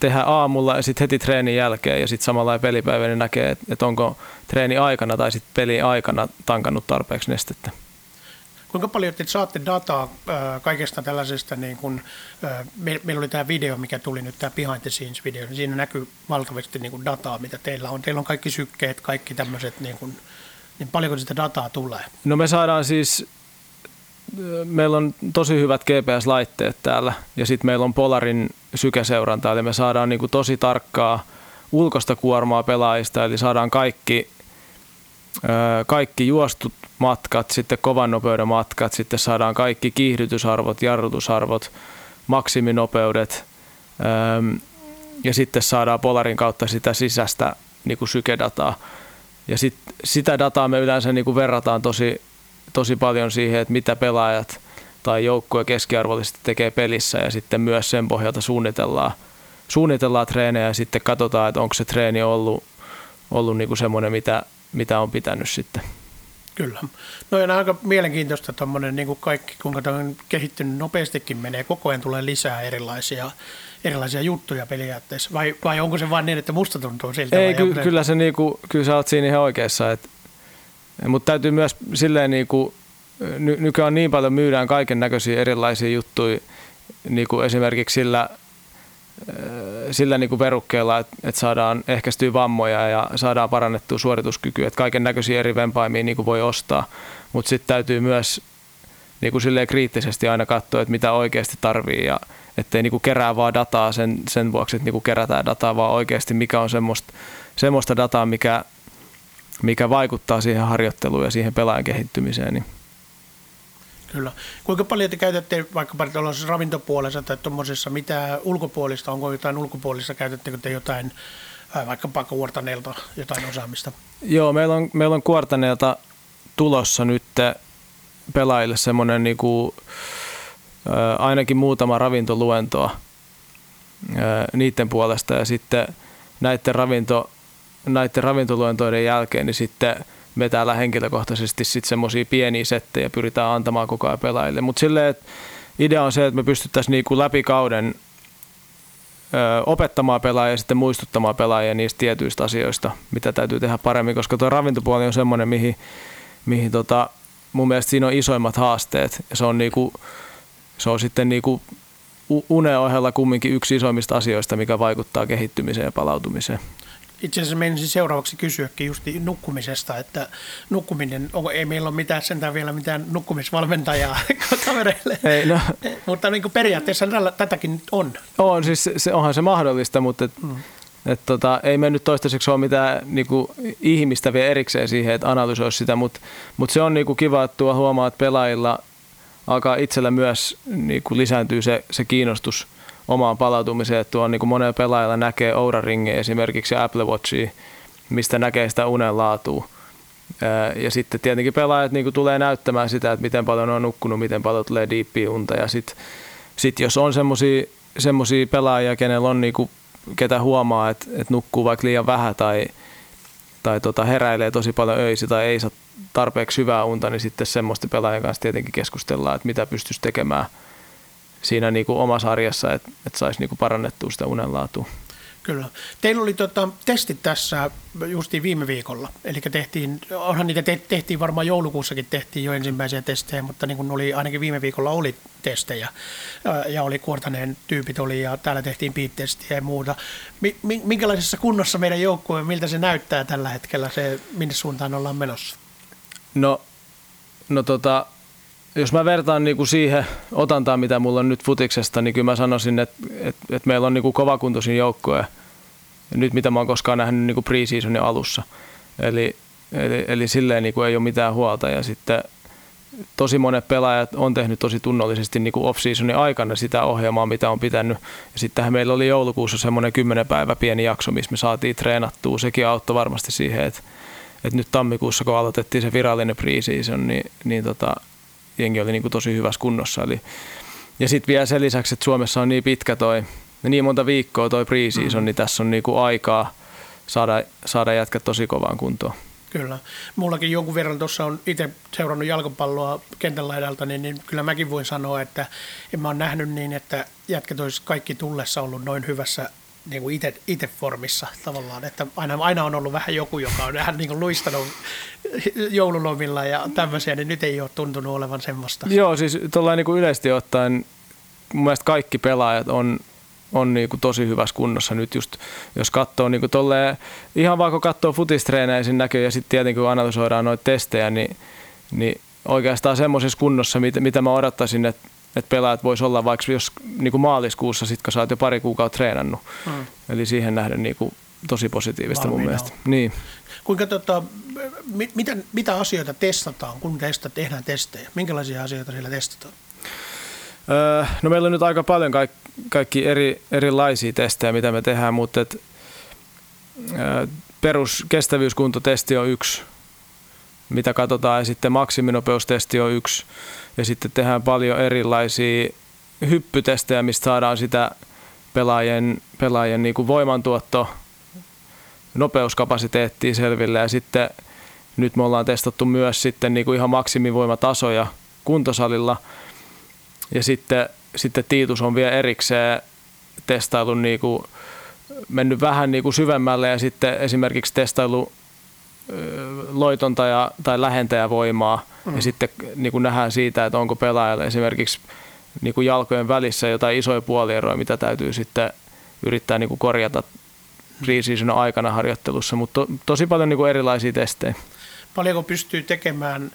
tehdä aamulla ja sitten heti treenin jälkeen ja sitten samalla pelipäivänä niin näkee, että et onko treeni aikana tai sitten peli aikana tankannut tarpeeksi nestettä. Kuinka paljon te saatte dataa äh, kaikesta tällaisesta, niin kun, äh, me, meillä oli tämä video, mikä tuli nyt, tämä behind the scenes video, niin siinä näkyy valtavasti niin kun dataa, mitä teillä on. Teillä on kaikki sykkeet, kaikki tämmöiset, niin, kun, niin paljonko sitä dataa tulee? No me saadaan siis, meillä on tosi hyvät GPS-laitteet täällä ja sitten meillä on Polarin sykeseuranta, eli me saadaan niin tosi tarkkaa ulkoista kuormaa pelaajista, eli saadaan kaikki kaikki juostut matkat, sitten kovan nopeuden matkat, sitten saadaan kaikki kiihdytysarvot, jarrutusarvot, maksiminopeudet ja sitten saadaan Polarin kautta sitä sisäistä niin kuin sykedataa. Ja sit, sitä dataa me yleensä niin kuin verrataan tosi, tosi paljon siihen, että mitä pelaajat tai joukkue keskiarvollisesti tekee pelissä ja sitten myös sen pohjalta suunnitellaan, suunnitellaan treenejä ja sitten katsotaan, että onko se treeni ollut, ollut niin kuin semmoinen, mitä, mitä on pitänyt sitten. Kyllä. No on aika mielenkiintoista tuommoinen niin kuin kaikki, kuinka on kehittynyt nopeastikin menee. Koko ajan tulee lisää erilaisia, erilaisia juttuja periaatteessa. Vai, vai onko se vain niin, että musta tuntuu siltä? Ei, ky- kyllä, se niin kuin, kyllä sä oot siinä ihan oikeassa. Et, mutta täytyy myös silleen, niin kuin, ny- nykyään niin paljon myydään kaiken näköisiä erilaisia juttuja, niin kuin esimerkiksi sillä – sillä niin kuin verukkeella, että, että saadaan ehkäistyä vammoja ja saadaan parannettua suorituskykyä. Että kaiken näköisiä eri vempaimia niin kuin voi ostaa, mutta sitten täytyy myös niin kuin kriittisesti aina katsoa, että mitä oikeasti tarvii ja ettei niin kuin kerää vaan dataa sen, sen vuoksi, että niin kuin kerätään dataa, vaan oikeasti mikä on semmoista, semmoista dataa, mikä, mikä vaikuttaa siihen harjoitteluun ja siihen pelaajan kehittymiseen. Niin Kyllä. Kuinka paljon te käytätte vaikkapa tuollaisessa ravintopuolessa tai tuommoisessa, mitä ulkopuolista, onko jotain ulkopuolista, käytättekö te jotain vaikkapa kuortaneelta jotain osaamista? Joo, meillä on, meillä on kuortaneelta tulossa nyt pelaajille semmoinen niin kuin, ainakin muutama ravintoluentoa niiden puolesta ja sitten näiden, ravinto, näiden ravintoluentoiden jälkeen niin sitten – me täällä henkilökohtaisesti sitten semmoisia pieniä settejä pyritään antamaan koko ajan pelaajille. Mutta silleen, että idea on se, että me pystyttäisiin niinku läpi kauden opettamaan pelaajia ja sitten muistuttamaan pelaajia niistä tietyistä asioista, mitä täytyy tehdä paremmin, koska tuo ravintopuoli on semmoinen, mihin, mihin tota, mun mielestä siinä on isoimmat haasteet. Ja se on, niinku, se on sitten niinku unen ohella kumminkin yksi isoimmista asioista, mikä vaikuttaa kehittymiseen ja palautumiseen itse asiassa menisin seuraavaksi kysyäkin just nukkumisesta, että nukkuminen, onko, ei meillä ole mitään sentään vielä mitään nukkumisvalmentajaa kavereille, ei, no. mutta niin kuin periaatteessa tällä, tätäkin on. On, siis se, onhan se mahdollista, mutta et, mm. et tota, ei me nyt toistaiseksi ole mitään niin kuin, ihmistä vielä erikseen siihen, että analysoisi sitä, mutta mut se on niin kuin, kiva, että tuo huomaa, että pelaajilla alkaa itsellä myös niin kuin, lisääntyy se, se kiinnostus – omaan palautumiseen. Että tuo niin kuin pelaajalla näkee Oura esimerkiksi Apple Watchia, mistä näkee sitä unen laatua. Ja sitten tietenkin pelaajat niin tulee näyttämään sitä, että miten paljon on nukkunut, miten paljon tulee diippiä unta. Ja sitten sit jos on semmoisia pelaajia, kenellä on niin kuin, ketä huomaa, että, että nukkuu vaikka liian vähän tai, tai tota, heräilee tosi paljon öisi tai ei saa tarpeeksi hyvää unta, niin sitten semmoista pelaajien kanssa tietenkin keskustellaan, että mitä pystyisi tekemään – siinä niin kuin omassa arjessa, että, että saisi niin kuin parannettua sitä unenlaatua. Kyllä. Teillä oli tota, testit tässä justiin viime viikolla, eli tehtiin, onhan niitä te, tehtiin varmaan joulukuussakin tehtiin jo ensimmäisiä testejä, mutta niin kuin oli, ainakin viime viikolla oli testejä ja oli kuortaneen tyypit oli ja täällä tehtiin piittestiä ja muuta. Minkälaisessa kunnossa meidän joukkue, miltä se näyttää tällä hetkellä, se minne suuntaan ollaan menossa? No, no tota, jos mä vertaan niinku siihen otantaan, mitä mulla on nyt futiksesta, niin kyllä mä sanoisin, että, että, että meillä on niinku kovakuntoisin joukkue nyt mitä mä oon koskaan nähnyt niinku pre-seasonin alussa. Eli, eli, eli silleen niinku ei ole mitään huolta ja sitten tosi monet pelaajat on tehnyt tosi tunnollisesti niin off-seasonin aikana sitä ohjelmaa, mitä on pitänyt. Ja sittenhän meillä oli joulukuussa semmoinen kymmenen päivä pieni jakso, missä me saatiin treenattua. Sekin auttoi varmasti siihen, että, että nyt tammikuussa, kun aloitettiin se virallinen pre-season, niin, niin tota, jengi oli niin kuin tosi hyvässä kunnossa. Eli, ja sitten vielä sen lisäksi, että Suomessa on niin pitkä toi niin monta viikkoa toi preseason, mm. niin tässä on niinku aikaa saada, saada jätkät tosi kovaan kuntoon. Kyllä. Mullakin jonkun verran tuossa on itse seurannut jalkapalloa kentän laidalta, niin, niin kyllä mäkin voin sanoa, että en mä ole nähnyt niin, että jätkät olisi kaikki tullessa ollut noin hyvässä niin kuin ite, ite formissa tavallaan, että aina, aina on ollut vähän joku, joka on vähän niin kuin luistanut joululomilla ja tämmöisiä, niin nyt ei ole tuntunut olevan semmoista. Joo, siis tuollainen niin yleisesti ottaen mun mielestä kaikki pelaajat on on niin kuin tosi hyvässä kunnossa nyt just, jos katsoo niin kuin tolleen, ihan vaikka katsoo futistreenejä näkyy ja sitten tietenkin kun analysoidaan noita testejä, niin, niin oikeastaan semmoisessa kunnossa, mitä, mitä mä odottaisin, että että pelaajat voisi olla vaikka jos niin kuin maaliskuussa, sit, kun sä oot jo pari kuukautta treenannut. Mm. Eli siihen nähden niin kuin, tosi positiivista Valmiina mun mielestä. Niin. Kuinka tota, mit, mitä, mitä asioita testataan, kun testa, tehdään testejä? Minkälaisia asioita siellä testataan? Öö, no meillä on nyt aika paljon kaik, kaikki eri, erilaisia testejä, mitä me tehdään, mutta et, öö, perus kestävyyskuntotesti on yksi, mitä katsotaan, ja sitten maksiminopeustesti on yksi, ja sitten tehdään paljon erilaisia hyppytestejä, mistä saadaan sitä pelaajien, pelaajien niin kuin voimantuotto, nopeuskapasiteettia selville, ja sitten nyt me ollaan testattu myös sitten niin kuin ihan maksimivoimatasoja kuntosalilla, ja sitten, sitten Tiitus on vielä erikseen testaillut niin kuin, mennyt vähän niin kuin syvemmälle ja sitten esimerkiksi testailu loitonta ja, tai lähentäjävoimaa mm. ja sitten niin kuin nähdään siitä, että onko pelaajalle esimerkiksi niin kuin jalkojen välissä jotain isoja puolieroja, mitä täytyy sitten yrittää niin kuin korjata preseason aikana harjoittelussa, mutta to, tosi paljon niin kuin erilaisia testejä. Paljonko pystyy tekemään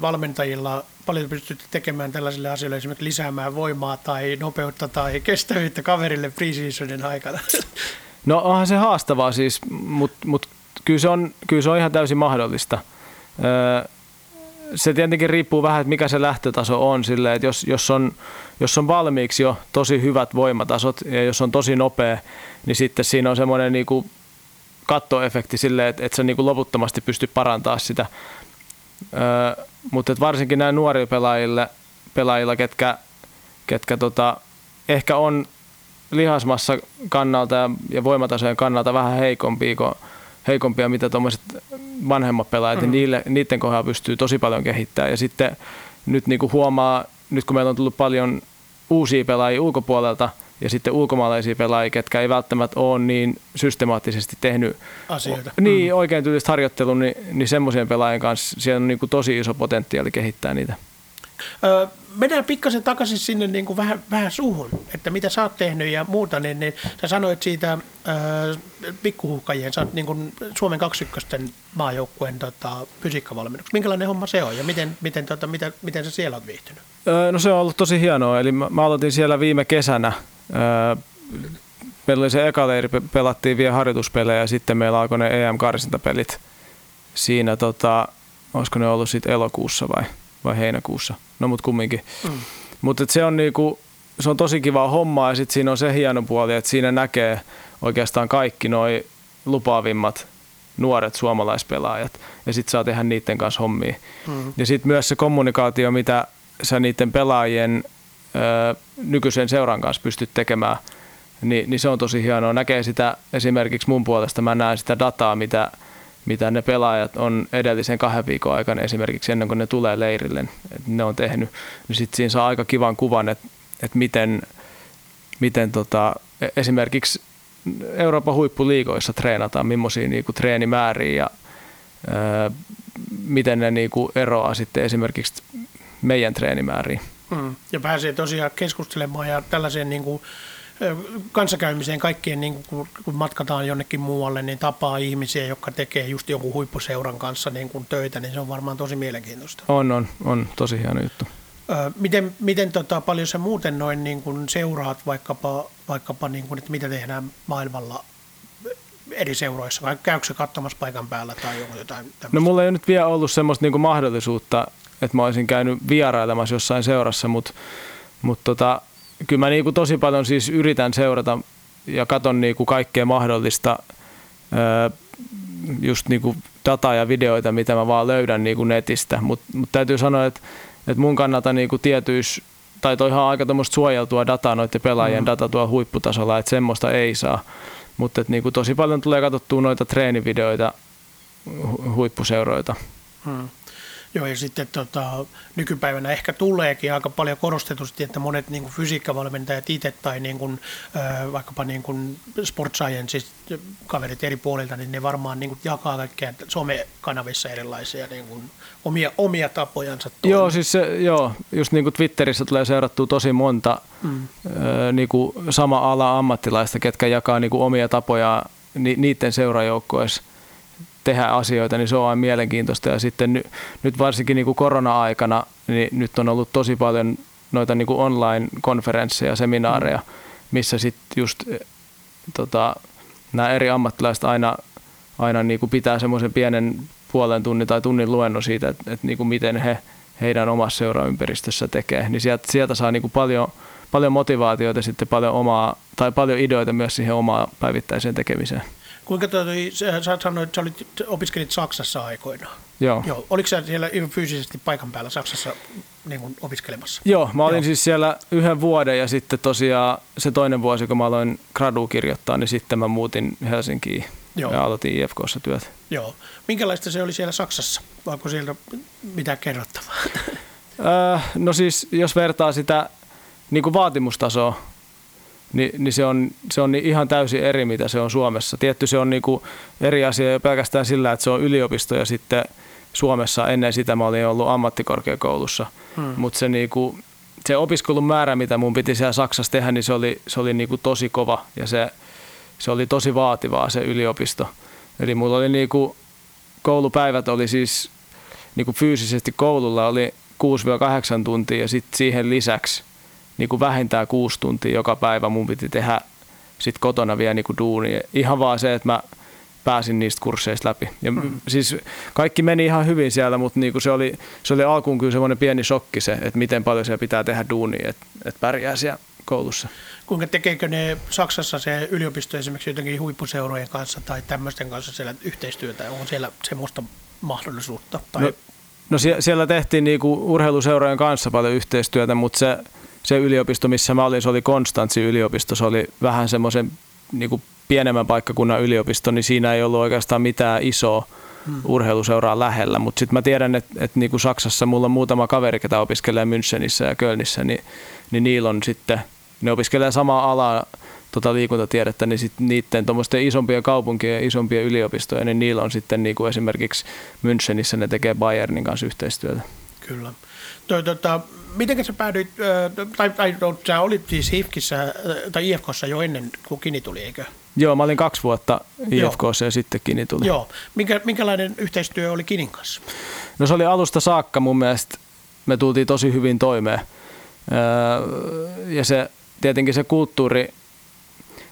valmentajilla, paljon pystyy tekemään tällaisille asioille, esimerkiksi lisäämään voimaa tai nopeutta tai kestävyyttä kaverille preseasonin aikana? No onhan se haastavaa siis, mutta mut kyllä, se on, kyllä se on ihan täysin mahdollista. se tietenkin riippuu vähän, että mikä se lähtötaso on. Sille, että jos, jos, on, jos on valmiiksi jo tosi hyvät voimatasot ja jos on tosi nopea, niin sitten siinä on semmoinen niin kuin kattoefekti silleen, että, että sä niin kuin loputtomasti pystyy parantamaan sitä. Öö, mutta varsinkin näin nuorilla pelaajilla, pelaajilla ketkä, ketkä tota, ehkä on lihasmassa kannalta ja, ja voimatasojen kannalta vähän heikompia, kuin, heikompia mitä tuommoiset vanhemmat pelaajat, mm. niin niille, niiden kohdalla pystyy tosi paljon kehittämään. Ja sitten nyt niin kuin huomaa, nyt kun meillä on tullut paljon uusia pelaajia ulkopuolelta – ja sitten ulkomaalaisia pelaajia, ketkä ei välttämättä ole niin systemaattisesti tehnyt asioita. Niin, mm. oikein tyylistä harjoittelua, niin, niin semmoisien pelaajien kanssa siellä on niin kuin tosi iso potentiaali kehittää niitä. Öö, mennään pikkasen takaisin sinne niin kuin vähän, vähän suuhun, että mitä sä oot tehnyt ja muuta, niin, niin sä sanoit siitä öö, pikkuhuhkajien, sä oot niin kuin Suomen 21 maajoukkueen tota, fysiikkavalmennuksessa. Minkälainen homma se on ja miten, miten, tota, mitä, miten sä siellä oot viihtynyt? Öö, no se on ollut tosi hienoa, eli mä, mä aloitin siellä viime kesänä meillä oli se eka leiri, pelattiin vielä harjoituspelejä ja sitten meillä alkoi ne EM-karsintapelit siinä, tota, olisiko ne ollut sitten elokuussa vai, vai heinäkuussa, no mut kumminkin. Mm. Mutta se on niinku, se on tosi kiva homma ja sitten siinä on se hieno puoli, että siinä näkee oikeastaan kaikki noi lupaavimmat nuoret suomalaispelaajat ja sitten saa tehdä niiden kanssa hommia. Mm. Ja sitten myös se kommunikaatio, mitä sä niiden pelaajien nykyisen seuran kanssa pystyt tekemään, niin, niin se on tosi hienoa. Näkee sitä esimerkiksi mun puolesta, mä näen sitä dataa, mitä, mitä ne pelaajat on edellisen kahden viikon aikana esimerkiksi ennen kuin ne tulee leirille, että ne on tehnyt, niin sitten siinä saa aika kivan kuvan, että, että miten, miten tota, e, esimerkiksi Euroopan huippuliigoissa treenataan, millaisia niinku treenimääriä ja ää, miten ne niinku eroaa sitten esimerkiksi meidän treenimääriin. Mm. Ja pääsee tosiaan keskustelemaan ja tällaiseen niin kuin, kanssakäymiseen kaikkien, niin kun matkataan jonnekin muualle, niin tapaa ihmisiä, jotka tekee just jonkun huippuseuran kanssa niin kuin töitä, niin se on varmaan tosi mielenkiintoista. On, on, on tosi hieno juttu. Miten miten tota, paljon sä muuten noin niin kuin seuraat vaikkapa, vaikkapa niin kuin, että mitä tehdään maailmalla eri seuroissa, vai käykö katsomassa paikan päällä tai jotain tämmöistä? No mulla ei nyt vielä ollut semmoista niin kuin mahdollisuutta että mä olisin käynyt vierailemassa jossain seurassa, mutta mut tota, kyllä mä niinku tosi paljon siis yritän seurata ja katon niinku kaikkea mahdollista just niinku dataa ja videoita, mitä mä vaan löydän niinku netistä, mutta mut täytyy sanoa, että et mun kannalta niinku tietyissä tai toi ihan aika suojeltua dataa noiden pelaajien mm. data tuolla huipputasolla, että semmoista ei saa. Mutta niinku tosi paljon tulee katsottua noita treenivideoita huippuseuroita. Hmm. Joo, ja sitten tota, nykypäivänä ehkä tuleekin aika paljon korostetusti, että monet niin kuin fysiikkavalmentajat itse tai niin kuin, vaikkapa niin kuin sport science kaverit eri puolilta, niin ne varmaan niin kuin jakaa kaikkea some-kanavissa erilaisia niin kuin omia, omia tapojansa. Toimia. Joo, siis se, joo, just niin kuin Twitterissä tulee seurattua tosi monta mm. äh, niin kuin sama ala ammattilaista, ketkä jakaa niin kuin omia tapoja ni, niiden seurajoukkoissa tehdä asioita, niin se on aina mielenkiintoista. Ja sitten ny, nyt varsinkin niin kuin korona-aikana, niin nyt on ollut tosi paljon noita niin kuin online-konferensseja, seminaareja, missä sitten just tota, nämä eri ammattilaiset aina, aina niin kuin pitää semmoisen pienen puolen tunnin tai tunnin luennon siitä, että, että niin kuin miten he heidän omassa seuraympäristössä tekee. Niin sieltä, sieltä saa niin kuin paljon, paljon motivaatiota ja sitten paljon omaa, tai paljon ideoita myös siihen omaan päivittäiseen tekemiseen. Kuinka toi, sä sanoit, että sä olit, opiskelit Saksassa aikoinaan. Joo. Joo. Oliko sä siellä fyysisesti paikan päällä Saksassa niin kuin opiskelemassa? Joo, mä olin Joo. siis siellä yhden vuoden ja sitten tosiaan se toinen vuosi, kun mä aloin gradu kirjoittaa, niin sitten mä muutin Helsinkiin Joo. ja aloitin IFKssa työt. Joo. Minkälaista se oli siellä Saksassa? Onko siellä mitä kerrottavaa? Öö, no siis, jos vertaa sitä niin kuin vaatimustasoa, niin, niin se, on, se on ihan täysin eri, mitä se on Suomessa. Tietty se on niinku eri asia jo pelkästään sillä, että se on yliopisto ja sitten Suomessa ennen sitä mä olin ollut ammattikorkeakoulussa. Hmm. Mutta se, niinku, se opiskelun määrä, mitä mun piti siellä Saksassa tehdä, niin se oli, se oli niinku tosi kova ja se, se oli tosi vaativaa se yliopisto. Eli mulla oli niinku, koulupäivät oli siis niinku fyysisesti koululla oli 6-8 tuntia ja sitten siihen lisäksi – niin kuin vähintään kuusi tuntia joka päivä mun piti tehdä sit kotona vielä niin kuin duuni. Ihan vaan se, että mä pääsin niistä kursseista läpi. Ja mm. siis kaikki meni ihan hyvin siellä, mutta niin kuin se, oli, se oli alkuun kyllä semmoinen pieni shokki se, että miten paljon siellä pitää tehdä duunia, että, että pärjää siellä koulussa. Kuinka tekeekö ne Saksassa se yliopisto esimerkiksi jotenkin huippuseurojen kanssa tai tämmöisten kanssa siellä yhteistyötä? Onko siellä semmoista mahdollisuutta? Tai... No, no siellä tehtiin niinku urheiluseurojen kanssa paljon yhteistyötä, mutta se, se yliopisto, missä mä olin, se oli Konstantsi yliopisto, se oli vähän semmoisen niin pienemmän paikkakunnan yliopisto, niin siinä ei ollut oikeastaan mitään isoa hmm. urheiluseuraa lähellä, mutta sitten mä tiedän, että, että niin kuin Saksassa mulla on muutama kaveri, ketä opiskelee Münchenissä ja Kölnissä, niin, niin niillä on sitten, ne opiskelee samaa alaa, tota liikuntatiedettä, niin sitten niiden tuommoisten isompien kaupunkien ja isompien yliopistojen, niin niillä on sitten niin kuin esimerkiksi Münchenissä ne tekee Bayernin kanssa yhteistyötä. Kyllä. Toi, tota, miten sä päädyit, tai, tai no, sä olit siis IFKissa, tai IFKssa jo ennen kuin Kini tuli, eikö? Joo, mä olin kaksi vuotta IFKssa ja sitten Kini tuli. Joo. Minkä, minkälainen yhteistyö oli Kinin kanssa? No se oli alusta saakka mun mielestä, me tultiin tosi hyvin toimeen. Ja se, tietenkin se kulttuuri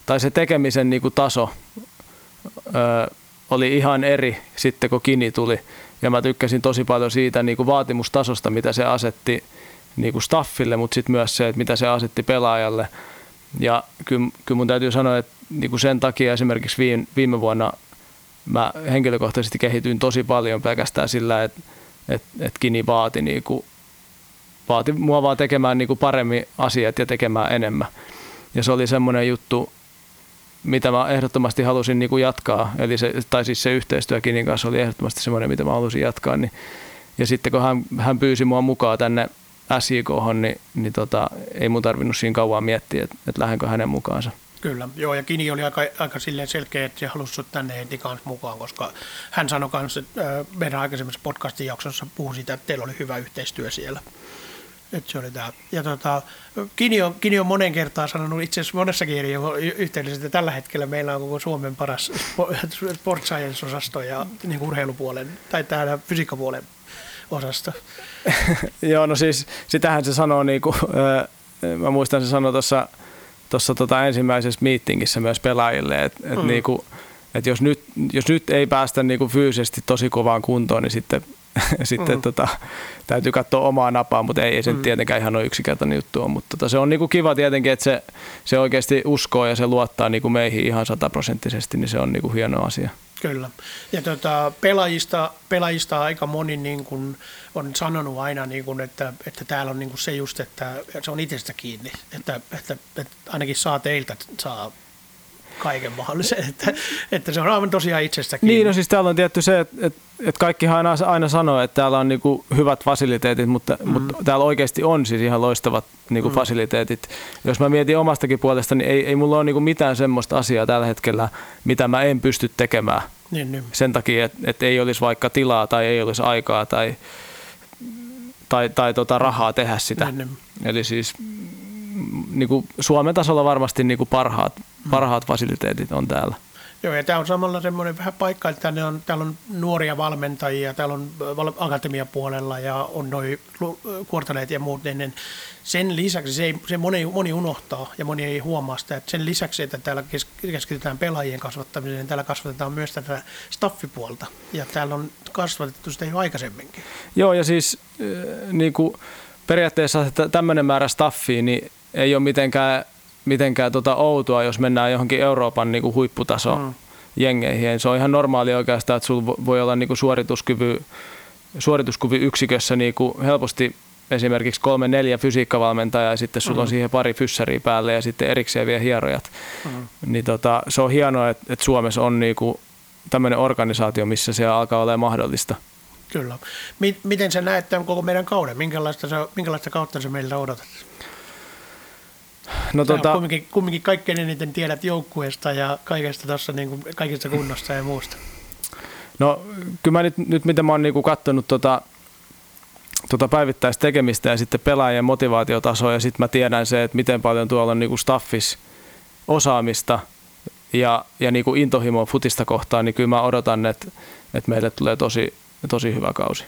tai se tekemisen niin kuin taso oli ihan eri sitten, kun Kini tuli. Ja mä tykkäsin tosi paljon siitä niin kuin vaatimustasosta, mitä se asetti niin kuin staffille, mutta sitten myös se, että mitä se asetti pelaajalle. Ja kyllä, kyllä mun täytyy sanoa, että niin kuin sen takia esimerkiksi viime, viime vuonna mä henkilökohtaisesti kehityin tosi paljon pelkästään sillä, että, että, että Kini vaati, niin kuin, vaati mua vaan tekemään niin kuin paremmin asiat ja tekemään enemmän. Ja se oli semmoinen juttu, mitä mä ehdottomasti halusin niin kuin jatkaa, eli se, tai siis se yhteistyö Kinin kanssa oli ehdottomasti semmoinen, mitä mä halusin jatkaa, niin, ja sitten kun hän, hän pyysi mua mukaan tänne SIK, niin, niin tota, ei mun tarvinnut siinä kauan miettiä, että, että lähdenkö hänen mukaansa. Kyllä, joo, ja Kini oli aika, aika silleen selkeä, että se halusi tänne heti kanssa mukaan, koska hän sanoi kanssa, että meidän aikaisemmassa podcastin jaksossa puhui siitä, että teillä oli hyvä yhteistyö siellä. Että se oli tämä. Ja tota, Kini, on, Kini on monen kertaan sanonut itse asiassa monessakin eri yhteydessä, että tällä hetkellä meillä on koko Suomen paras sport science-osasto ja niin urheilupuolen tai täällä fysiikkapuolen osasto. Joo, no siis sitähän se sanoo, niin kuin, mä muistan se sanoi tuossa tuossa tota ensimmäisessä meetingissä myös pelaajille, että et mm. niinku, et jos, nyt, jos nyt ei päästä niinku fyysisesti tosi kovaan kuntoon, niin sitten, sitten mm. tota, täytyy katsoa omaa napaa, mutta ei, ei se mm. tietenkään ihan ole yksinkertainen juttu on, mutta tota, se on niinku kiva tietenkin, että se, se oikeasti uskoo ja se luottaa niinku meihin ihan sataprosenttisesti, niin se on niinku hieno asia. Kyllä. Ja tota, pelaajista, pelaajista aika moni niin kun on sanonut aina, niin kun, että, että täällä on niin kun se just, että se on itsestä kiinni. Että, että, että ainakin saa teiltä saa kaiken mahdollisen, että, että se on aivan tosiaan itsestä kiinni. Niin, no siis täällä on tietty se, että, että, että kaikkihan aina, aina sanoo, että täällä on niinku hyvät fasiliteetit, mutta, mm. mutta täällä oikeasti on siis ihan loistavat niinku mm. fasiliteetit. Jos mä mietin omastakin puolesta, niin ei, ei mulla ole niinku mitään semmoista asiaa tällä hetkellä, mitä mä en pysty tekemään. Niin, niin. Sen takia, että, että ei olisi vaikka tilaa tai ei olisi aikaa tai, tai, tai tota rahaa tehdä sitä. Niin, niin. Eli siis niin kuin Suomen tasolla varmasti niin kuin parhaat, parhaat fasiliteetit on täällä. Joo, ja tämä on samalla semmoinen vähän paikka, että ne on, täällä on nuoria valmentajia, täällä on akatemiapuolella ja on noin kuortaleet ja muut, niin sen lisäksi se, ei, se moni, moni unohtaa ja moni ei huomaa sitä, että sen lisäksi, että täällä keskitytään pelaajien kasvattamiseen, niin täällä kasvatetaan myös tätä staffipuolta ja täällä on kasvatettu sitä jo aikaisemminkin. Joo, ja siis niin kuin periaatteessa tämmöinen määrä staffia, niin ei ole mitenkään, mitenkään tota outoa, jos mennään johonkin Euroopan niin kuin huipputaso mm. jengeihin. Se on ihan normaali oikeastaan, että sulla voi olla niin kuin suorituskyvy, suorituskyvy yksikössä niin kuin helposti esimerkiksi kolme, neljä fysiikkavalmentajaa ja sitten sulla mm. on siihen pari fyssäriä päälle ja sitten erikseen vielä hierojat. Mm. Niin tota, se on hienoa, että, että Suomessa on niinku tämmöinen organisaatio, missä se alkaa olla mahdollista. Kyllä. Miten sä näet tämän koko meidän kauden? Minkälaista, se, minkälaista kautta se meillä odotat? No, tota... kumminkin, kumminkin kaikkein eniten tiedät joukkueesta ja kaikesta tuossa niin kuin, kaikista kunnosta ja muusta. No kyllä mä nyt, nyt mitä mä oon niin katsonut tota, tota päivittäistä tekemistä ja sitten pelaajien motivaatiotasoa ja sitten mä tiedän se, että miten paljon tuolla on niin staffis osaamista ja, ja niin kuin intohimoa futista kohtaan, niin kyllä mä odotan, että, että meille tulee tosi, tosi hyvä kausi.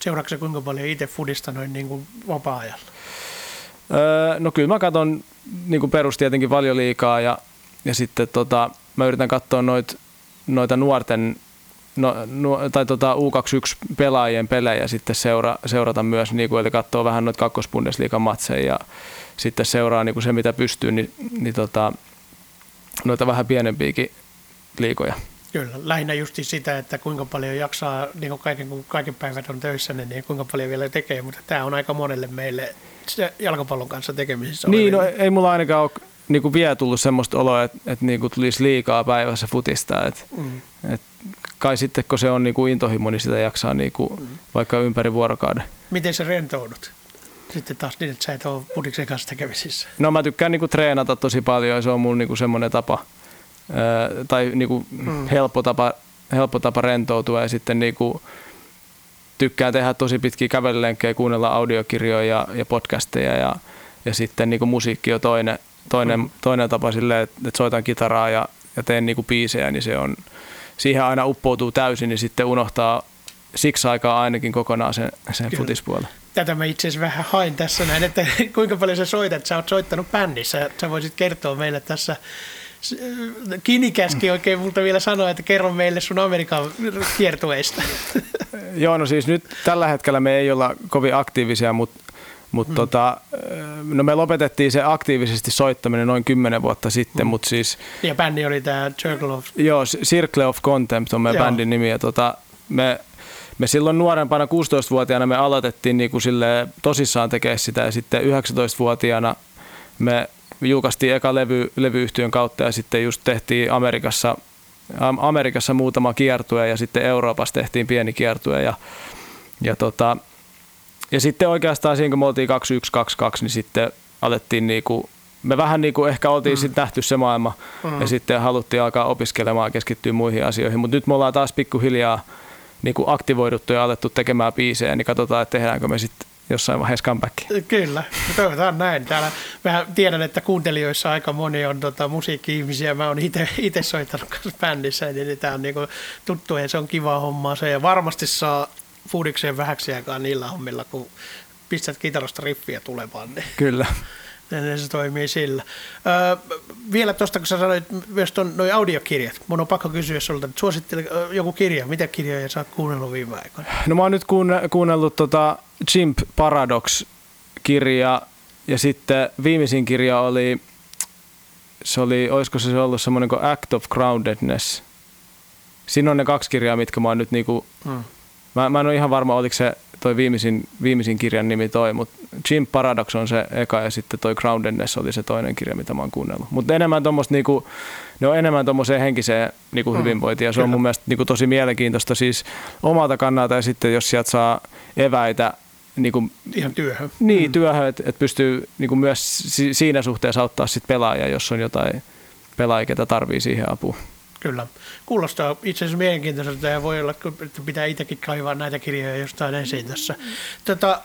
Seuraatko kuinka paljon itse fudista noin niin kuin vapaa-ajalla? Öö, no kyllä mä katson niin perus tietenkin liikaa ja, ja sitten tota, mä yritän katsoa noit, noita nuorten no, nu, tai tota U21 pelaajien pelejä sitten seura, seurata myös, niin kuin, eli katsoa vähän noita kakkosbundesliigan matseja ja sitten seuraa niin kuin se, mitä pystyy, niin, niin tota, noita vähän pienempiäkin liikoja. Kyllä, lähinnä just sitä, että kuinka paljon jaksaa, niin kuin kaiken, kun kaiken päivät on töissä, niin, niin kuinka paljon vielä tekee, mutta tämä on aika monelle meille jalkapallon kanssa tekemisissä Niin, no, ei mulla ainakaan ole niin kuin vielä tullut semmoista oloa, että, että niin kuin tulisi liikaa päivässä futista. Että, mm. että kai sitten, kun se on niin kuin intohimo, niin sitä jaksaa niin kuin mm. vaikka ympäri vuorokauden. Miten sä rentoudut? Sitten taas niin, että sä et ole kanssa tekemisissä. No mä tykkään niin kuin treenata tosi paljon ja se on mun niin kuin semmoinen tapa, tai niin kuin mm. helppo, tapa, helppo tapa rentoutua ja sitten niin kuin, tykkään tehdä tosi pitkiä kävelylenkkejä, kuunnella audiokirjoja ja, ja podcasteja ja, ja sitten niin kuin musiikki on toinen, toinen, mm. toinen tapa silleen, että, että soitan kitaraa ja, ja teen niin kuin biisejä, niin se on, siihen aina uppoutuu täysin, niin sitten unohtaa siksi aikaa ainakin kokonaan sen, sen futispuolen. Tätä mä itse asiassa vähän hain tässä näin, että kuinka paljon sä soitat. Sä oot soittanut bändissä. Sä voisit kertoa meille tässä Kini käski oikein multa vielä sanoa, että kerro meille sun Amerikan kiertueista. Joo, no siis nyt tällä hetkellä me ei olla kovin aktiivisia, mutta mutta hmm. tota, no me lopetettiin se aktiivisesti soittaminen noin kymmenen vuotta sitten, hmm. mutta siis... Ja bändi oli tämä Circle of... Joo, Circle of Contempt on meidän bändin nimi. Ja tota, me, me silloin nuorempana 16-vuotiaana me aloitettiin niinku sille tosissaan tekemään sitä ja sitten 19-vuotiaana me julkaistiin eka levy, levyyhtiön kautta ja sitten just tehtiin Amerikassa, Amerikassa muutama kiertue ja sitten Euroopassa tehtiin pieni kiertue ja, ja, tota, ja sitten oikeastaan siinä kun me oltiin 2122, niin sitten alettiin niinku, me vähän niin kuin ehkä oltiin mm. sitten nähty se maailma mm. ja sitten haluttiin alkaa opiskelemaan ja keskittyä muihin asioihin, mutta nyt me ollaan taas pikkuhiljaa niin kuin aktivoiduttu ja alettu tekemään biisejä, niin katsotaan, että tehdäänkö me sitten jossain vaiheessa comeback. Kyllä, toivotaan näin. Täällä mä tiedän, että kuuntelijoissa aika moni on tota, musiikki-ihmisiä. Mä oon itse soittanut kanssa bändissä, niin tämä on niinku tuttu ja se on kiva homma. Se ja varmasti saa fuudikseen vähäksi aikaa niillä hommilla, kun pistät kitarasta riffiä tulemaan. Niin. Kyllä. Niin se toimii sillä. Öö, vielä tuosta, kun sä sanoit myös tuon noin audiokirjat. Mun on pakko kysyä sulta, että suosittele joku kirja. Mitä kirjoja sä oot kuunnellut viime aikoina? No mä oon nyt kuunnellut tota Chimp Paradox-kirja ja sitten viimeisin kirja oli, se oli, olisiko se ollut semmoinen kuin Act of Groundedness. siinä on ne kaksi kirjaa, mitkä mä oon nyt niinku, hmm. mä, mä en ole ihan varma, oliko se toi viimeisin, viimeisin kirjan nimi toi, mutta Jim Paradox on se eka ja sitten toi Groundedness oli se toinen kirja, mitä mä oon kuunnellut. Mutta enemmän tommoista niinku, ne on enemmän tuommoiseen henkiseen niinku mm. hyvinvointiin ja se Kyllä. on mun mielestä niinku tosi mielenkiintoista siis omalta kannalta ja sitten jos sieltä saa eväitä niin kuin, Ihan työhön. Niin, mm. työhön, että et pystyy niin kuin myös siinä suhteessa auttaa sit pelaajia, jos on jotain pelaajia, ketä tarvii siihen apua. Kyllä. Kuulostaa itse asiassa mielenkiintoiselta ja voi olla, että pitää itsekin kaivaa näitä kirjoja jostain esiin tässä. Tota,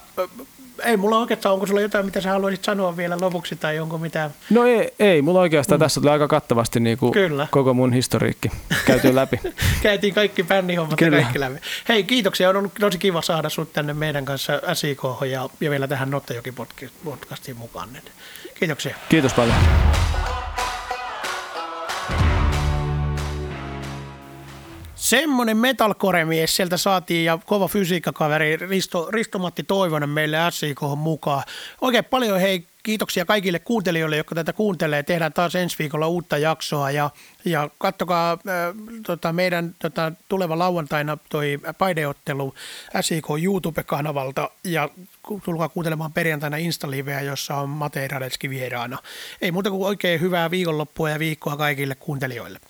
ei mulla oikeastaan, onko sulla jotain, mitä sä haluaisit sanoa vielä lopuksi tai onko mitään? No ei, ei mulla oikeastaan. Mm. Tässä tuli aika kattavasti niin kuin Kyllä. koko mun historiikki käyty läpi. Käytiin kaikki bännihommat Kyllä. ja kaikki läpi. Hei, kiitoksia. On ollut tosi kiva saada sut tänne meidän kanssa SIK ja, ja vielä tähän Nottajoki podcastiin mukaan. Kiitoksia. Kiitos paljon. Semmoinen metalcore-mies sieltä saatiin ja kova fysiikkakaveri Risto, Risto-Matti Toivonen meille SIK mukaan. Oikein paljon hei kiitoksia kaikille kuuntelijoille, jotka tätä kuuntelee. Tehdään taas ensi viikolla uutta jaksoa ja, ja kattokaa äh, tota, meidän tota, tuleva lauantaina toi paideottelu SIK YouTube-kanavalta ja tulkaa kuuntelemaan perjantaina Instaliveä, jossa on Matei Radelski vieraana. Ei muuta kuin oikein hyvää viikonloppua ja viikkoa kaikille kuuntelijoille.